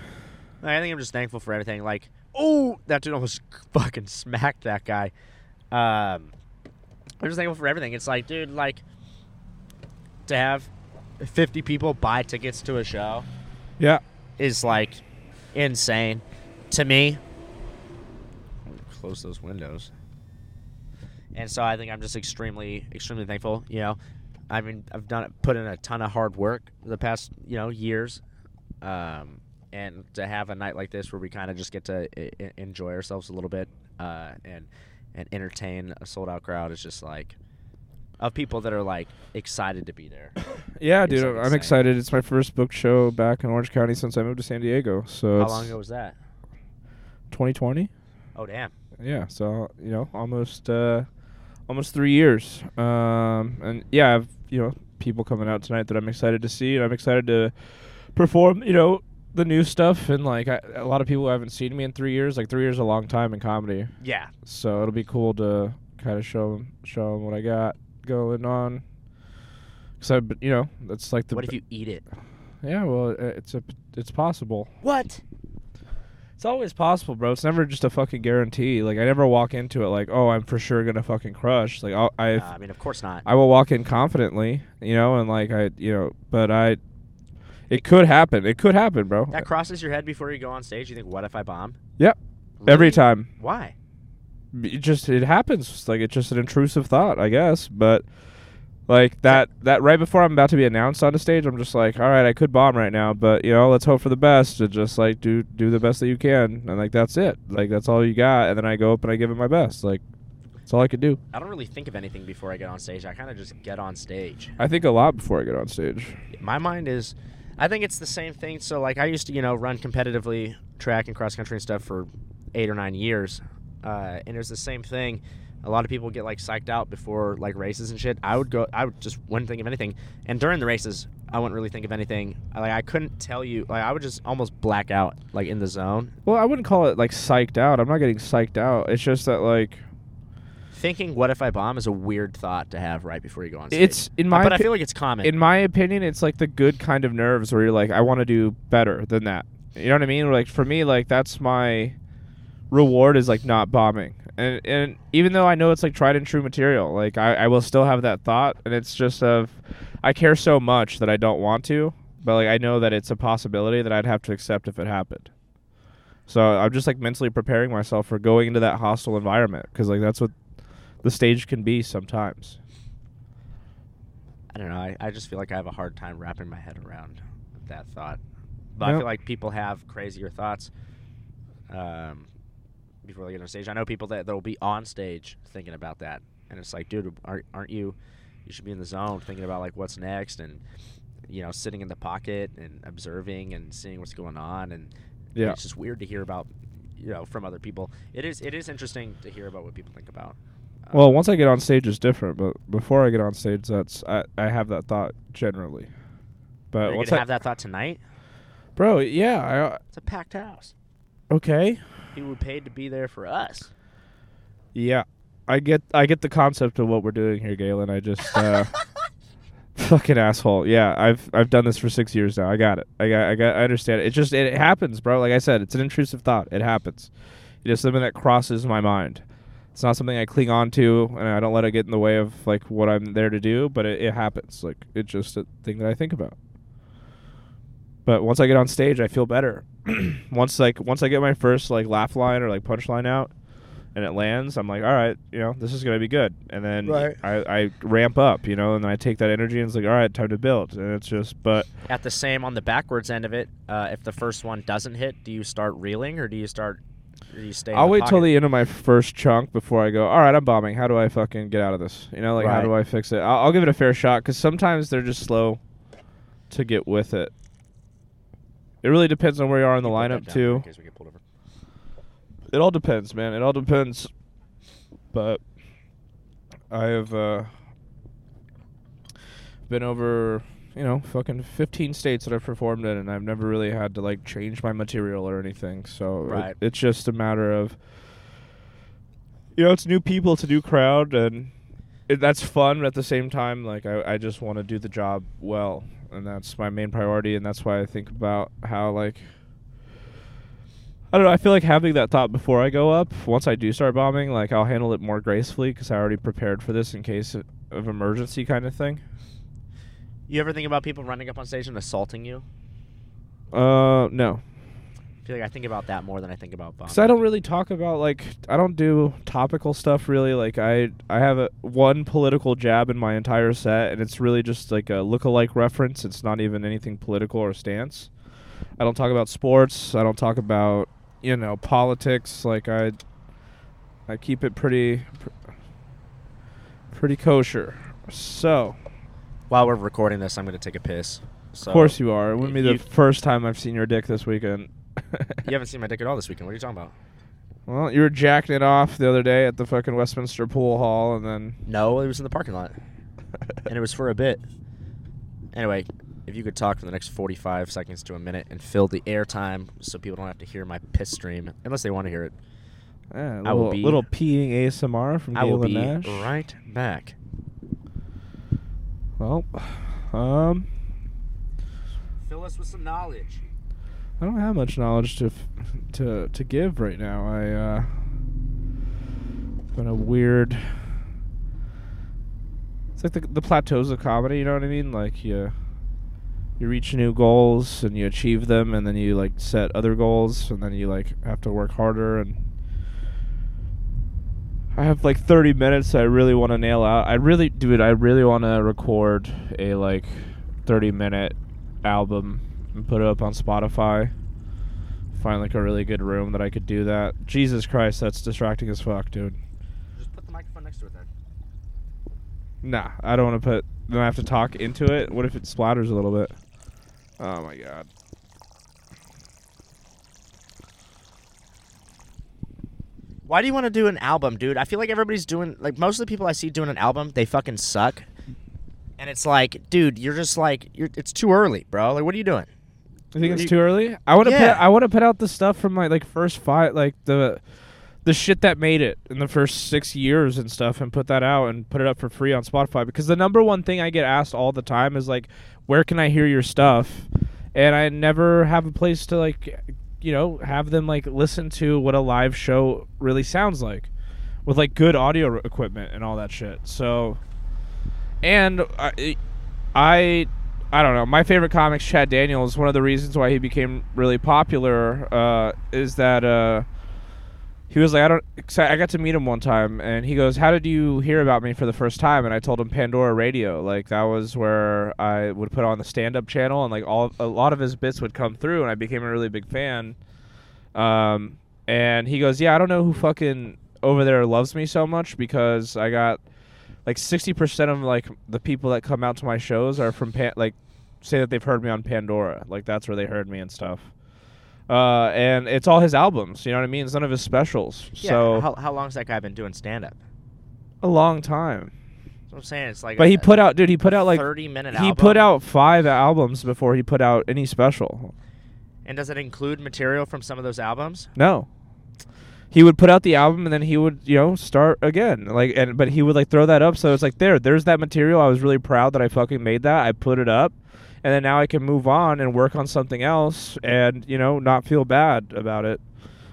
I think I'm just thankful for everything. Like, oh, that dude almost fucking smacked that guy. Um, I'm just thankful for everything. It's like, dude, like, to have 50 people buy tickets to a show Yeah. is like insane to me. Close those windows. And so I think I'm just extremely, extremely thankful. You know, I mean, I've done it, put in a ton of hard work the past, you know, years, um, and to have a night like this where we kind of just get to I- enjoy ourselves a little bit uh, and and entertain a sold out crowd is just like of people that are like excited to be there. Yeah, dude. I'm insane. excited. It's my first booked show back in Orange County since I moved to San Diego. So How long ago was that? 2020. Oh damn. Yeah. So you know, almost uh, almost three years. Um, and yeah, I've you know people coming out tonight that I'm excited to see, and I'm excited to perform. You know. The new stuff and like I, a lot of people haven't seen me in three years. Like three years is a long time in comedy. Yeah. So it'll be cool to kind of show them show them what I got going on. Cause I, you know, that's like the. What if you eat it? Yeah, well, it's a it's possible. What? It's always possible, bro. It's never just a fucking guarantee. Like I never walk into it like, oh, I'm for sure gonna fucking crush. Like I'll, I, Uh, I mean, of course not. I will walk in confidently, you know, and like I, you know, but I, it could happen. It could happen, bro. That crosses your head before you go on stage. You think, "What if I bomb?" Yep. Every time. Why? it just it happens It's like it's just an intrusive thought i guess but like that that right before i'm about to be announced on the stage i'm just like all right i could bomb right now but you know let's hope for the best and just like do do the best that you can and like that's it like that's all you got and then i go up and i give it my best like that's all i could do I don't really think of anything before I get on stage. I kind of just get on stage. i think a lot before i get on stage My mind is, I think it's the same thing. So like I used to, you know, run competitively track and cross country and stuff for eight or nine years, uh, and it was the same thing. A lot of people get like psyched out before like races and shit. I would go, I would just wouldn't think of anything. And during the races, I wouldn't really think of anything. Like I couldn't tell you. Like I would just almost black out, like in the zone, Well, I wouldn't call it like psyched out. I'm not getting psyched out. It's just that like thinking "What if I bomb?" is a weird thought to have right before you go on stage. it's in my but I feel like it's common. in my opinion, it's like the good kind of nerves where you're like, I want to do better than that. You know what I mean? Like for me, like that's my reward is like not bombing. And and even though I know it's like tried and true material, like I, I will still have that thought and it's just of I care so much that I don't want to, but like I know that it's a possibility that I'd have to accept if it happened. So I'm just like mentally preparing myself for going into that hostile environment because like that's what the stage can be sometimes. I don't know. I, I just feel like I have a hard time wrapping my head around that thought. But I feel like people have crazier thoughts um, before they get on stage. I know people that that will be on stage thinking about that, and it's like, dude, aren't, aren't you? You should be in the zone, thinking about like what's next, and you know, sitting in the pocket and observing and seeing what's going on, and Yeah. it's just weird to hear about, you know, from other people. It is it is interesting to hear about what people think about. Well, once I get on stage, it's different. But before I get on stage, that's I, I have that thought generally. But are you once gonna I, have that thought tonight? bro, yeah, It's a packed house. Okay, People were paid to be there for us. yeah, I get I get the concept of what we're doing here, Galen. I just uh, fucking asshole. Yeah, I've I've done this for six years now. I got it. I got I got I understand it. It just it happens, bro. Like I said, it's an intrusive thought. It happens. It's just something that crosses my mind. It's not something I cling on to, and I don't let it get in the way of like what I'm there to do. But it, it happens. Like it's just a thing that I think about. But once I get on stage, I feel better. once like once I get my first like laugh line or like punchline out, and it lands, I'm like, all right, you know, this is gonna be good. And then Right. I, I ramp up, you know, and then I take that energy and it's like, all right, time to build. And it's just, but At the same on the backwards end of it, uh, if the first one doesn't hit, do you start reeling or do you start? You stay? I'll wait till the end of my first chunk before I go. All right, I'm bombing. How do I fucking get out of this? You know, like how do I fix it? I'll, I'll give it a fair shot because sometimes they're just slow to get with it. It really depends on where you are in the You put that lineup too. in case we get pulled over. It all depends, man. It all depends. But I have uh, been over, you know, fucking 15 states that I've performed in, and I've never really had to like change my material or anything. So it- it's just a matter of, you know, it's new people, a new crowd, and it, that's fun. But at the same time, like I, I just want to do the job well, and that's my main priority, and that's why I think about how like. I don't know. I feel like having that thought before I go up. Once I do start bombing, like I'll handle it more gracefully because I already prepared for this in case of emergency kind of thing. You ever think about people running up on stage and assaulting you? Uh, no, I feel like I think about that more than I think about bombing. because I don't really talk about like I don't do topical stuff really. Like I I have a one political jab in my entire set, and it's really just like a look-alike reference. It's not even anything political or stance. I don't talk about sports. I don't talk about you know politics. Like I I keep it pretty pr- pretty kosher. So While we're recording this, I'm going to take a piss. So of course you are. It wouldn't be the first time I've seen your dick this weekend. You haven't seen my dick at all this weekend. What are you talking about? Well, you were jacking it off the other day at the fucking Westminster Pool Hall, and then No, it was in the parking lot, and it was for a bit. Anyway, if you could talk for the next 45 seconds to a minute and fill the airtime so people don't have to hear my piss stream, unless they want to hear it, Yeah, I will little, be- little peeing ASMR from I will be Nash. right back. Well, um, Fill us with some knowledge. I don't have much knowledge to f- to to give right now. I uh, been a weird. It's like the the plateaus of comedy. You know what I mean? Like you you reach new goals and you achieve them, and then you like set other goals, and then you like have to work harder and. I have like 30 minutes I really want to nail out. I really, dude, I really want to record a like 30 minute album and put it up on Spotify. Find like a really good room that I could do that. Jesus Christ, that's distracting as fuck, dude. Just put the microphone next to it then. Nah, I don't want to put. Then I have to talk into it. What if it splatters a little bit? Oh my god. Why do you want to do an album, dude? I feel like everybody's doing like most of the people I see doing an album, they fucking suck. And it's like, dude, you're just like, you're, it's too early, bro. Like, what are you doing? I think it's You- too early. I want to Yeah. put I want to put out the stuff from my like first five like the the shit that made it in the first 6 years and stuff and put that out and put it up for free on Spotify because the number one thing I get asked all the time is like where can I hear your stuff? And I never have a place to like you know have them like listen to what a live show really sounds like with like good audio equipment and all that shit. So and I I I don't know. My favorite comics, Chad Daniels. One of the reasons why he became really popular uh, is that uh, he was like, I don't. I got to meet him one time, and he goes, "How did you hear about me for the first time?" And I told him Pandora Radio. Like that was where I would put on the stand-up channel, and like all a lot of his bits would come through, and I became a really big fan. Um, and he goes, "Yeah, I don't know who fucking over there loves me so much because I got." like 60% of like the people that come out to my shows are from Pan- like say that they've heard me on Pandora like that's where they heard me and stuff uh, and it's all his albums you know what I mean it's none of his specials Yeah. so how, how long's that guy been doing stand up? a long time That's what I'm saying. It's like, but a, he put out dude he put out like 30 minute he album. put out five albums before he put out any special And does it include material from some of those albums? no he would put out the album and then he would you know start again like and but he would like throw that up so it's like there there's that material i was really proud that i fucking made that i put it up and then now i can move on and work on something else and you know not feel bad about it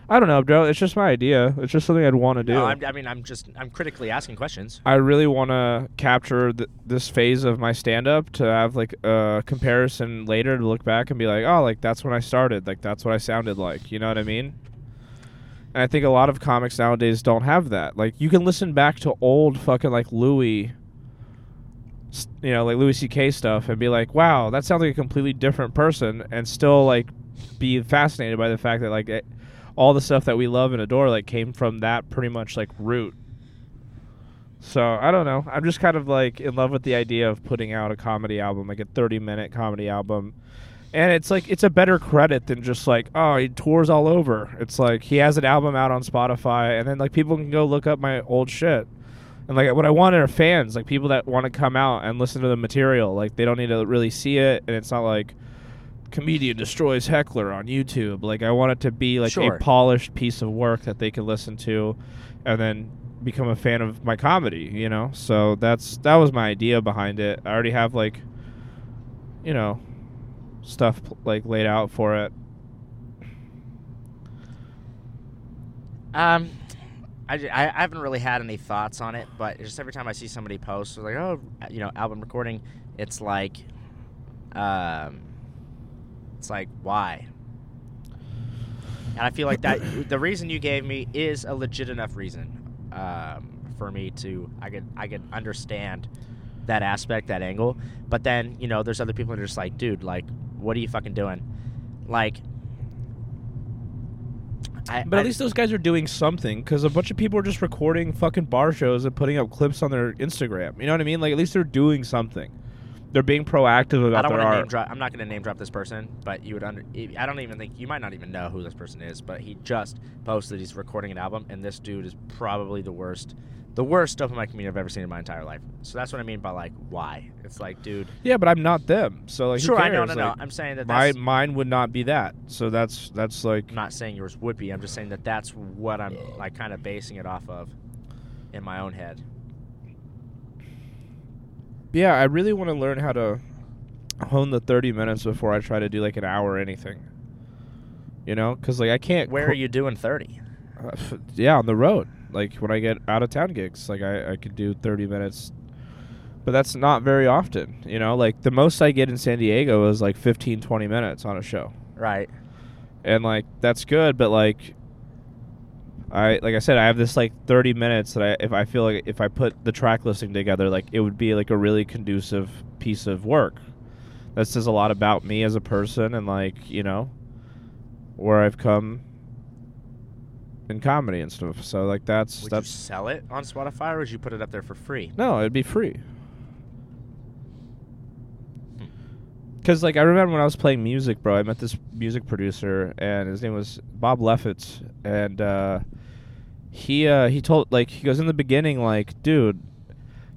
i don't know bro it's just my idea it's just something i'd want to do No, I mean, I'm just, I'm critically asking questions. I really want to capture th- this phase of my stand up to have like a comparison later to look back and be like, oh, like that's when I started. Like that's what I sounded like. You know what I mean? And I think a lot of comics nowadays don't have that. Like you can listen back to old fucking like Louis, you know, like Louis C.K. stuff and be like, wow, that sounds like a completely different person, and still like be fascinated by the fact that like it, all the stuff that we love and adore like came from that pretty much like root. So I don't know. I'm just kind of like in love with the idea of putting out a comedy album, like a 30 minute comedy album. And it's like it's a better credit than just like oh he tours all over. It's like he has an album out on Spotify, and then like people can go look up my old shit. And like what I want are fans, like people that want to come out and listen to the material. Like they don't need to really see it, and it's not like comedian destroys heckler on YouTube. Like I want it to be like Sure. a polished piece of work that they can listen to, and then become a fan of my comedy. You know, so that's that was my idea behind it. I already have like, you know, stuff like laid out for it. Um, I, I- I haven't really had any thoughts on it, but just every time I see somebody post, like, oh, you know, album recording, it's like, um, it's like, why? And I feel like that the reason you gave me is a legit enough reason um, for me to I could I could understand that aspect, that angle. But then you know, there's other people that are just like, dude, like, what are you fucking doing? Like, I, But I- at least those guys are doing something because a bunch of people are just recording fucking bar shows and putting up clips on their Instagram. You know what I mean? Like at least they're doing something. They're being proactive I about don't their to name art. drop. I'm not going to name drop this person, but you would under. I don't even think you might not even know who this person is. But he just posted he's recording an album, and this dude is probably the worst, the worst stuff in my community I've ever seen in my entire life. So that's what I mean by like why. It's like, dude. Yeah, but I'm not them. So like, sure, I know, no, no. Like, I'm saying that my that's. mine would not be that. So that's that's like I'm not saying yours would be. I'm just saying that that's what I'm like kind of basing it off of, in my own head. yeah. I really want to learn how to hone the 30 minutes before I try to do like an hour or anything. You know, because like I can't. Where qu- are you doing thirty? Uh, f- yeah, on the road. Like when I get out of town gigs, like I, I could do 30 minutes. But that's not very often, you know? Like the most I get in San Diego is like 15 20 minutes on a show. Right. And like that's good, but like I like I said I have this like 30 minutes that I if I feel like if I put the track listing together like it would be like a really conducive piece of work. That says a lot about me as a person and like, you know, where I've come in comedy and stuff. So like that's Would that's you sell it on Spotify, or would you put it up there for free? no, it'd be free. Cause like I remember when I was playing music, bro, I met this music producer, and his name was Bob Lefsetz, and uh, he uh, he told like he goes in the beginning like, dude,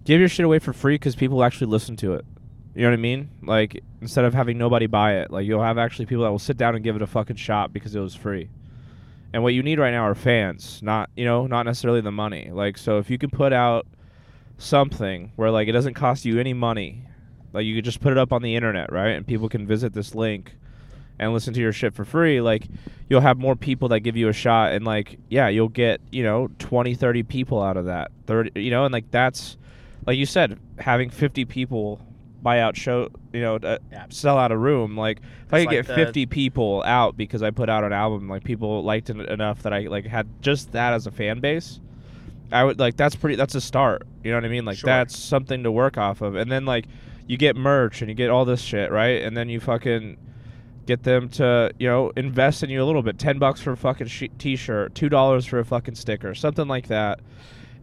give your shit away for free because people actually listen to it. You know what I mean? Like instead of having nobody buy it, like you'll have actually people that will sit down and give it a fucking shot because it was free. And what you need right now are fans, not you know, not necessarily the money. Like so, if you can put out something where like it doesn't cost you any money, like you could just put it up on the internet, right? And people can visit this link and listen to your shit for free, like you'll have more people that give you a shot and like yeah, you'll get, you know, 20, 30 people out of that. 30, you know, and like that's like you said, having 50 people buy out show, you know, uh, Yeah. sell out a room, like if I could like get the- 50 people out because I put out an album, like people liked it enough that I like had just that as a fan base. I would like that's pretty that's a start. You know what I mean? Like Sure. that's something to work off of. And then like you get merch and you get all this shit, right? And then you fucking get them to, you know, invest in you a little bit. 10 bucks for a fucking sh- t-shirt, $2 for a fucking sticker, something like that.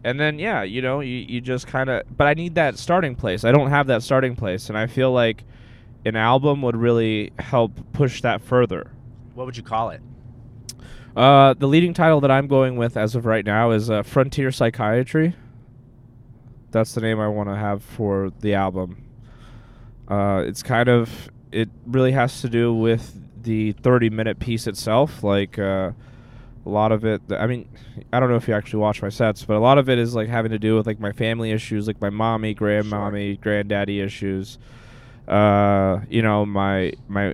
And then yeah, you know, you, you just kind of but I need that starting place. I don't have that starting place and I feel like an album would really help push that further. What would you call it? Uh, the leading title that I'm going with as of right now is uh, Frontier Psychiatry. That's the name I want to have for the album. Uh, it's kind of it really has to do with the 30 minute piece itself. Like uh, a lot of it, I mean, I don't know if you actually watch my sets, but a lot of it is like having to do with like my family issues, like my mommy, grandmommy, granddaddy issues. Uh, you know, my my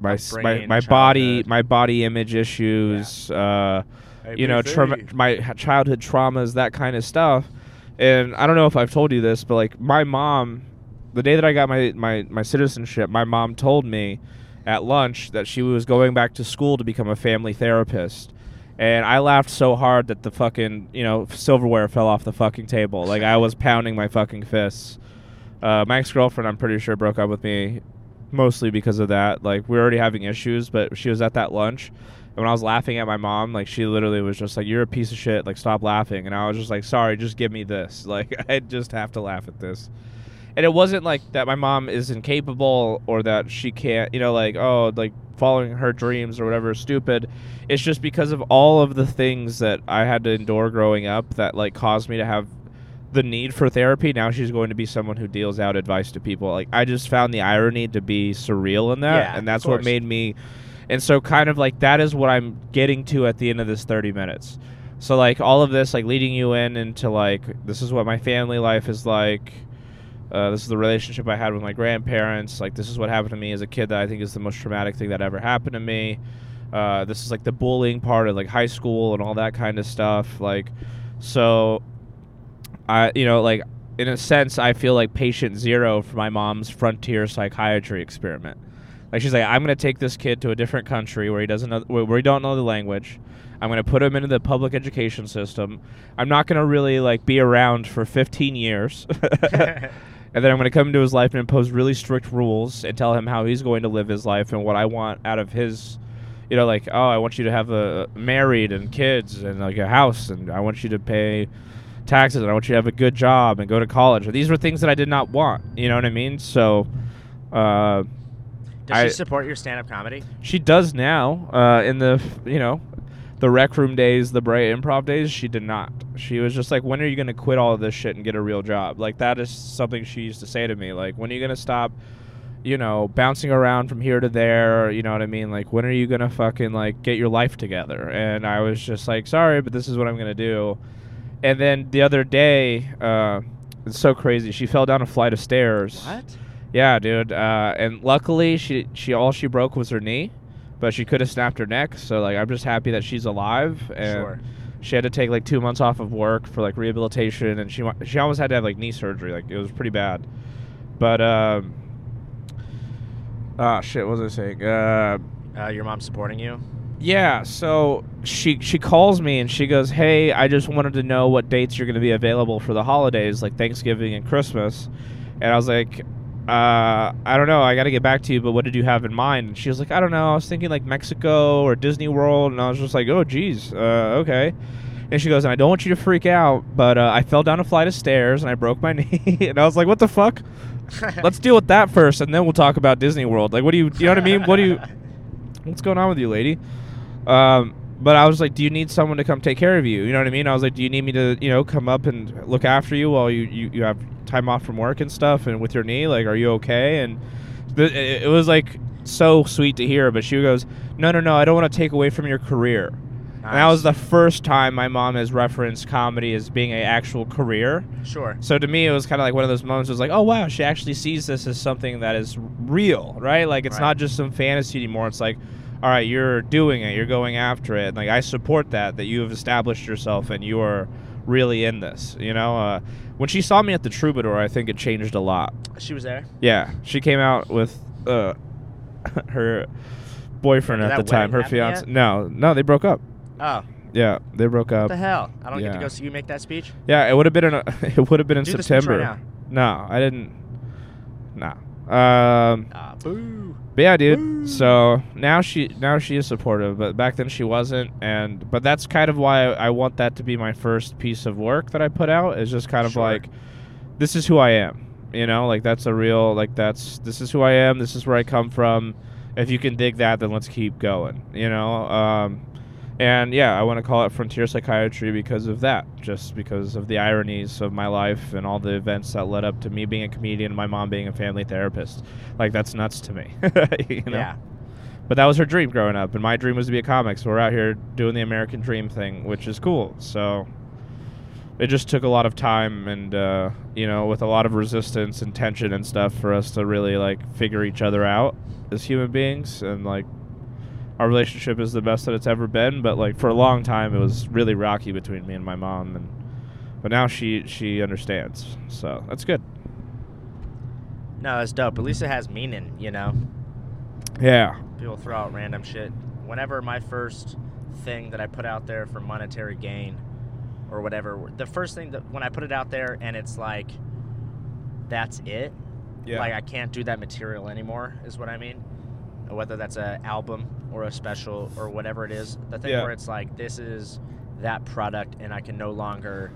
my my, my body my body image issues. Uh, you know, trauma, my childhood traumas, that kind of stuff. And I don't know if I've told you this, but like my mom, the day that I got my, my, my citizenship, my mom told me at lunch that she was going back to school to become a family therapist. And I laughed so hard that the fucking, you know, silverware fell off the fucking table. Like I was pounding my fucking fists. Uh, my ex girlfriend, I'm pretty sure, broke up with me mostly because of that. Like we were already having issues, but she was at that lunch. And when I was laughing at my mom, like she literally was just like, "You're a piece of shit. Like stop laughing." And I was just like, "Sorry, just give me this." Like I just have to laugh at this. And it wasn't like that my mom is incapable or that she can't, you know, like oh, like following her dreams or whatever is stupid. It's just because of all of the things that I had to endure growing up that like caused me to have the need for therapy. Now she's going to be someone who deals out advice to people. Like I just found the irony to be surreal in that, Yeah, and that's what made me. And so, kind of like that is what I'm getting to at the end of this 30 minutes. So, like all of this, like leading you in into like this is what my family life is like. Uh, this is the relationship I had with my grandparents. Like this is what happened to me as a kid that I think is the most traumatic thing that ever happened to me. Uh, this is like the bullying part of like high school and all that kind of stuff. Like, so I, you know, like in a sense, I feel like patient zero for my mom's frontier psychiatry experiment. Like she's like, I'm gonna take this kid to a different country where he doesn't know, where he don't know the language. I'm gonna put him into the public education system. I'm not gonna really like be around for 15 years. And then I'm going to come into his life and impose really strict rules and tell him how he's going to live his life and what I want out of his, you know, like, oh, I want you to have a married and kids and like a house and I want you to pay taxes and I want you to have a good job and go to college. These were things that I did not want. You know what I mean? So, uh, Does I- she support your stand-up comedy? she does now. Uh, in the you know, the rec room days, the Brea improv days, she did not. She was just like, "When are you gonna quit all of this shit and get a real job?" Like that is something she used to say to me. Like, "When are you gonna stop?" You know, bouncing around from here to there. You know what I mean? Like, when are you gonna fucking like get your life together? And I was just like, "Sorry, but this is what I'm gonna do." And then the other day, uh, it's so crazy. She fell down a flight of stairs. What? Yeah, dude. Uh, and luckily, she she all she broke was her knee, but she could have snapped her neck. So like, I'm just happy that she's alive. And Sure. She had to take like two months off of work for like rehabilitation, and she she almost had to have like knee surgery. Like it was pretty bad. But um, ah shit, what was I saying? Uh, Uh, your mom supporting you? yeah, so she she calls me and she goes, "Hey, I just wanted to know what dates you're going to be available for the holidays, like Thanksgiving and Christmas." And I was like, uh, "I don't know. I got to get back to you, but what did you have in mind?" And she was like, "I don't know. I was thinking like Mexico or Disney World." And I was just like, "Oh, geez, uh, okay." And she goes, "And I don't want you to freak out, but uh, I fell down a flight of stairs and I broke my knee." and I was like, "What the fuck?" Let's deal with that first, and then we'll talk about Disney World. Like, what do you, you know what I mean? What do you, what's going on with you, lady? Um, but I was like, "Do you need someone to come take care of you?" You know what I mean? I was like, "Do you need me to, you know, come up and look after you while you you, you have time off from work and stuff, and with your knee? Like, are you okay?" And th- it, was like so sweet to hear. But she goes, "No, no, no, I don't want to take away from your career." And that was the first time my mom has referenced comedy as being an actual career. Sure. So to me, it was kind of like one of those moments. It was like, oh wow, she actually sees this as something that is real, right? Like it's Right. not just some fantasy anymore. It's like, all right, you're doing it, you're going after it. And like I support that that you have established yourself and you are really in this. You know, uh, when she saw me at the Troubadour, I think it changed a lot. She was there. Yeah, she came out with uh, her boyfriend at the time, her fiance. yet? No, no, they broke up. Oh, Yeah, they broke up. what the hell? I don't get to go see you make that speech. Yeah, it would have been in a, it would have been in Do September. right. No, I didn't. No. Um, Ah, boo. But yeah, dude. So now she now she is supportive, but back then she wasn't, and but that's kind of why I, I want that to be my first piece of work that I put out. Is just kind of Sure. like, this is who I am. You know, like that's a real like that's this is who I am. This is where I come from. If you can dig that, then let's keep going. You know. Um, and yeah, I want to call it frontier psychiatry because of that, just because of the ironies of my life and all the events that led up to me being a comedian and my mom being a family therapist. Like that's nuts to me. you know? Yeah. But that was her dream growing up, and my dream was to be a comic. So we're out here doing the American dream thing, which is cool. So it just took a lot of time and uh, you know, with a lot of resistance and tension and stuff for us to really like figure each other out as human beings and like our relationship is the best that it's ever been, but like for a long time it was really rocky between me and my mom and but now she she understands. So that's good. No, that's dope. At least it has meaning, you know. Yeah. People throw out random shit. Whenever my first thing that I put out there for monetary gain or whatever, the first thing that when I put it out there and it's like, that's it. Yeah. Like I can't do that material anymore, is what I mean. Whether that's an album or a special or whatever it is, the thing Yeah. where it's like this is that product and I can no longer,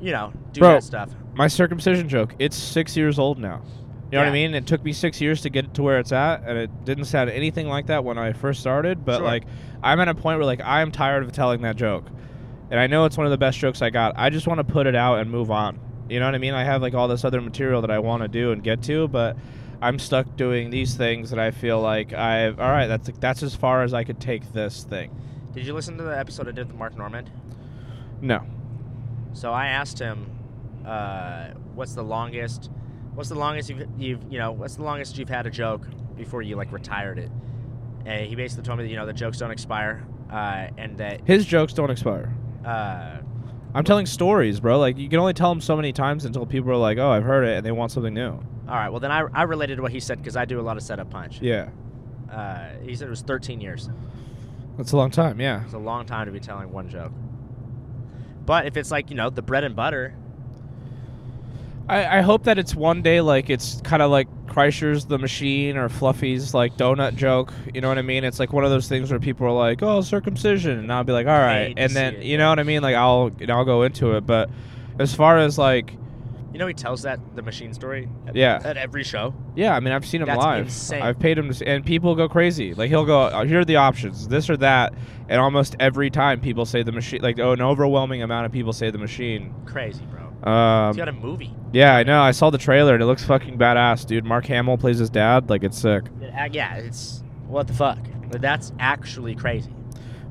you know, do Bro, that stuff. my circumcision joke. It's six years old now. You know what I mean? It took me six years to get it to where it's at, and it didn't sound anything like that when I first started. But Sure. like, I'm at a point where like I am tired of telling that joke, and I know it's one of the best jokes I got. I just want to put it out and move on. You know what I mean? I have like all this other material that I want to do and get to, but I'm stuck doing these things that I feel like I've All right, that's that's as far as I could take this thing. Did you listen to the episode I did with Mark Normand? No. So I asked him, uh, "What's the longest? What's the longest you've, you've you know? What's the longest you've had a joke before you like retired it?" And he basically told me that you know the jokes don't expire, uh, and that His jokes don't expire. uh, I'm telling stories, bro. Like you can only tell them so many times until people are like, "Oh, I've heard it," and they want something new. All right. Well, then I, I related to what he said because I do a lot of setup punch. Yeah, Uh, he said it was 13 years. that's a long time. Yeah. It's a long time to be telling one joke. But if it's like you know the bread and butter, I, I hope that it's one day like it's kind of like Kreischer's The Machine or Fluffy's like donut joke. You know what I mean? It's like one of those things where people are like, "Oh, circumcision," and I'll be like, "All right," and then it, you yeah. know what I mean? Like I'll and I'll go into it. But as far as like, you know he tells that the machine story. At, Yeah. At every show. yeah, I mean, I've seen him That's live. insane. I've paid him to, and people go crazy. Like he'll go, oh, "Here are the options: this or that," and almost every time people say the machine. Like, oh, an overwhelming amount of people say the machine. Crazy, bro. Um, He's got a movie. Yeah, I know. I saw the trailer and it looks fucking badass, dude. Mark Hamill plays his dad. Like it's sick. Uh, yeah, it's what the fuck. That's actually crazy.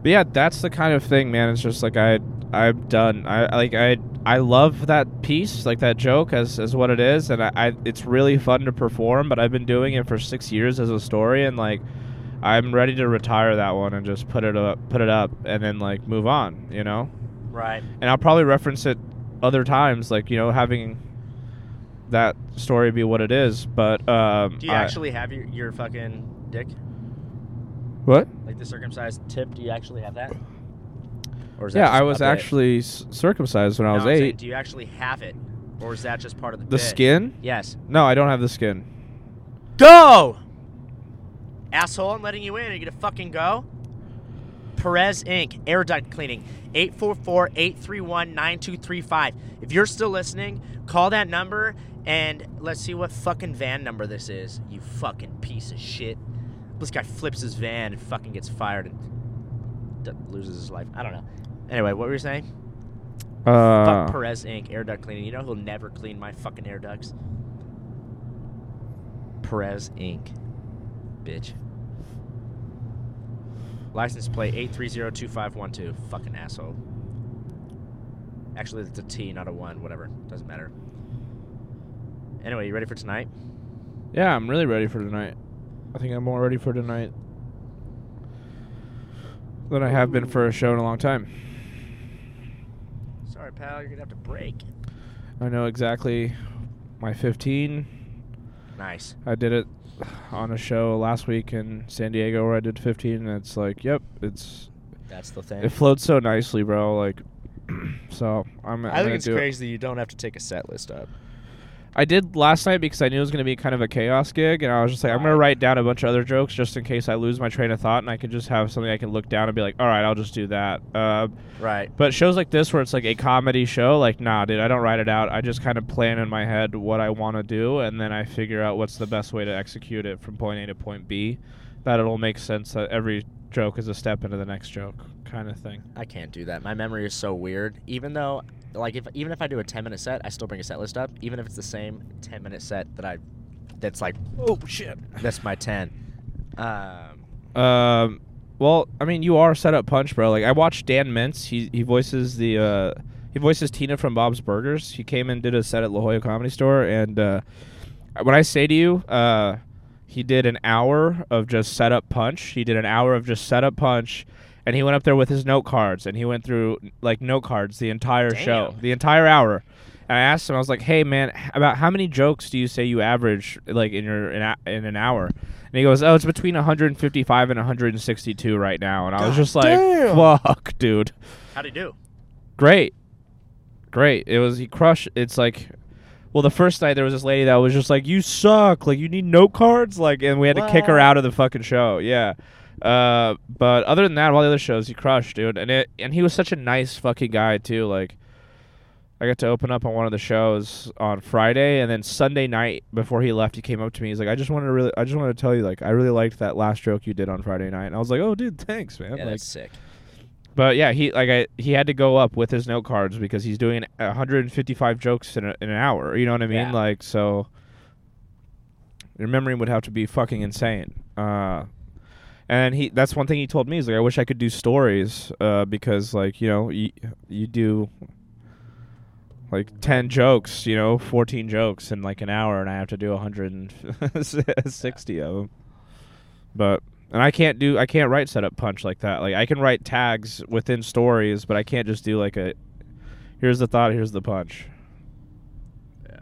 But yeah, that's the kind of thing, man. It's just like I, I'm done. I like I, I love that piece, like that joke, as as what it is, and I, I, it's really fun to perform. But I've been doing it for six years as a story, and like, I'm ready to retire that one and just put it up, put it up, and then like move on, you know. Right. And I'll probably reference it other times, like you know, having that story be what it is. But um, Do you I- actually have your, your fucking dick? what? Like the circumcised tip? Do you actually have that? Or is that Yeah, I was actually s- circumcised when I was I'm saying, eight. do you actually have it? Or is that just part of the The bit? skin? Yes. No, I don't have the skin. Go! Asshole, I'm letting you in. Are you gonna fucking go? Perez Inc. Air duct cleaning. 844-831-9235. If you're still listening, call that number and let's see what fucking van number this is. You fucking piece of shit. This guy flips his van and fucking gets fired. And d- loses his life. I don't know. Anyway, what were you saying? Uh, Fuck Perez Inc. Air duct cleaning. You know he'll never clean my fucking air ducts. Perez Inc. Bitch. License plate eight three zero two five one two. Fucking asshole. Actually, it's a T, not a one. Whatever. Doesn't matter. Anyway, you ready for tonight? yeah, I'm really ready for tonight. I think I'm more ready for tonight than I have been for a show in a long time. Pal. You're gonna have to break. I know exactly my 15. Nice. I did it on a show last week in San Diego where I did 15, and it's like, yep, it's That's the thing. it floats so nicely, bro. Like, so I'm. I'm think it's do it. crazy that you don't have to take a set list up. I did last night because I knew it was going to be kind of a chaos gig, and I was just like, I'm going to write down a bunch of other jokes just in case I lose my train of thought, and I could just have something I can look down and be like, all right, I'll just do that. Uh, Right. but shows like this where it's like a comedy show, like, nah, dude, I don't write it out. I just kind of plan in my head what I want to do, and then I figure out what's the best way to execute it from point A to point B. That it'll make sense that every joke is a step into the next joke, kind of thing. I can't do that. My memory is so weird. Even though, like, if even if I do a ten minute set, I still bring a set list up. Even if it's the same ten minute set that I, that's like, Oh shit. that's my ten. Um, Um, well, I mean, you are set up punch, bro. Like I watched Dan Mintz. He he voices the uh, he voices Tina from Bob's Burgers. He came and did a set at La Jolla Comedy Store, and uh, when I say to you, uh, he did an hour of just set up punch. He did an hour of just set up punch. And he went up there with his note cards, and he went through like note cards the entire show, the entire hour. And I asked him, I was like, "Hey, man, about how many jokes do you say you average like in your in, a, in an hour?" And he goes, "Oh, it's between 155 and 162 right now." And I was God just like, damn. "Fuck, dude, how'd he do? great, great." It was he crushed. It's like, well, the first night there was this lady that was just like, "You suck. Like you need note cards." Like, and we had to kick her out of the fucking show. Yeah. Uh, but other than that, all the other shows he crushed, dude. And it and he was such a nice fucking guy too. Like. I got to open up on one of the shows on Friday, and then Sunday night before he left, he came up to me. He's like, "I just wanted to really, I just wanted to tell you, like, I really liked that last joke you did on Friday night." And I was like, "Oh, dude, thanks, man." Yeah, like, that's sick. but yeah, he like I he had to go up with his note cards because he's doing 155 jokes in, a, in an hour. You know what I mean? Yeah. Like so, your memory would have to be fucking insane. Uh, and he that's one thing he told me is like, I wish I could do stories uh, because like you know you you do like 10 jokes, you know, 14 jokes in like an hour, and I have to do 160 of them. But and I can't do I can't write setup punch like that. Like I can write tags within stories, but I can't just do like a here's the thought, here's the punch. Yeah.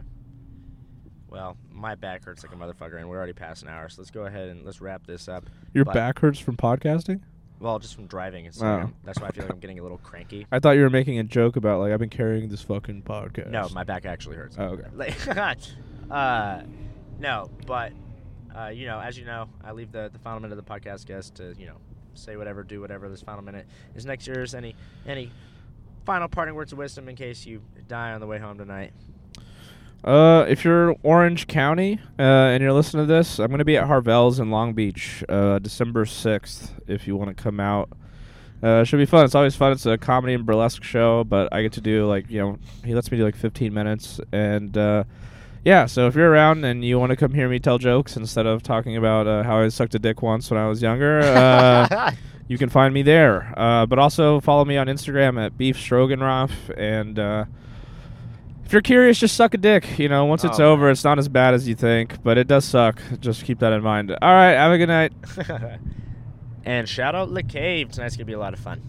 Well, my back hurts like a motherfucker, and we're already past an hour, so let's go ahead and let's wrap this up. Your But- back hurts from podcasting? Well, just from driving, it's Oh. that's why I feel like I'm getting a little cranky. I thought you were making a joke about like I've been carrying this fucking podcast. No, my back actually hurts. Oh, okay. Like, uh, no, but uh, you know, as you know, I leave the the final minute of the podcast guest to you know say whatever, do whatever. This final minute is next year's. Any any final parting words of wisdom in case you die on the way home tonight? Uh, if you're Orange County uh, and you're listening to this, I'm going to be at Harvelle's in Long Beach, uh, December 6th. If you want to come out, uh, it should be fun. It's always fun. It's a comedy and burlesque show, but I get to do like you know he lets me do like 15 minutes, and uh, yeah. So if you're around and you want to come hear me tell jokes instead of talking about uh, how I sucked a dick once when I was younger, uh, you can find me there. Uh, but also follow me on Instagram at Beef Stroganoff. And uh, if you're curious, just suck a dick. You know, once it's Oh, over, man. it's not as bad as you think, but it does suck. Just keep that in mind. All right, have a good night. and shout out Le Cave. Tonight's gonna be a lot of fun.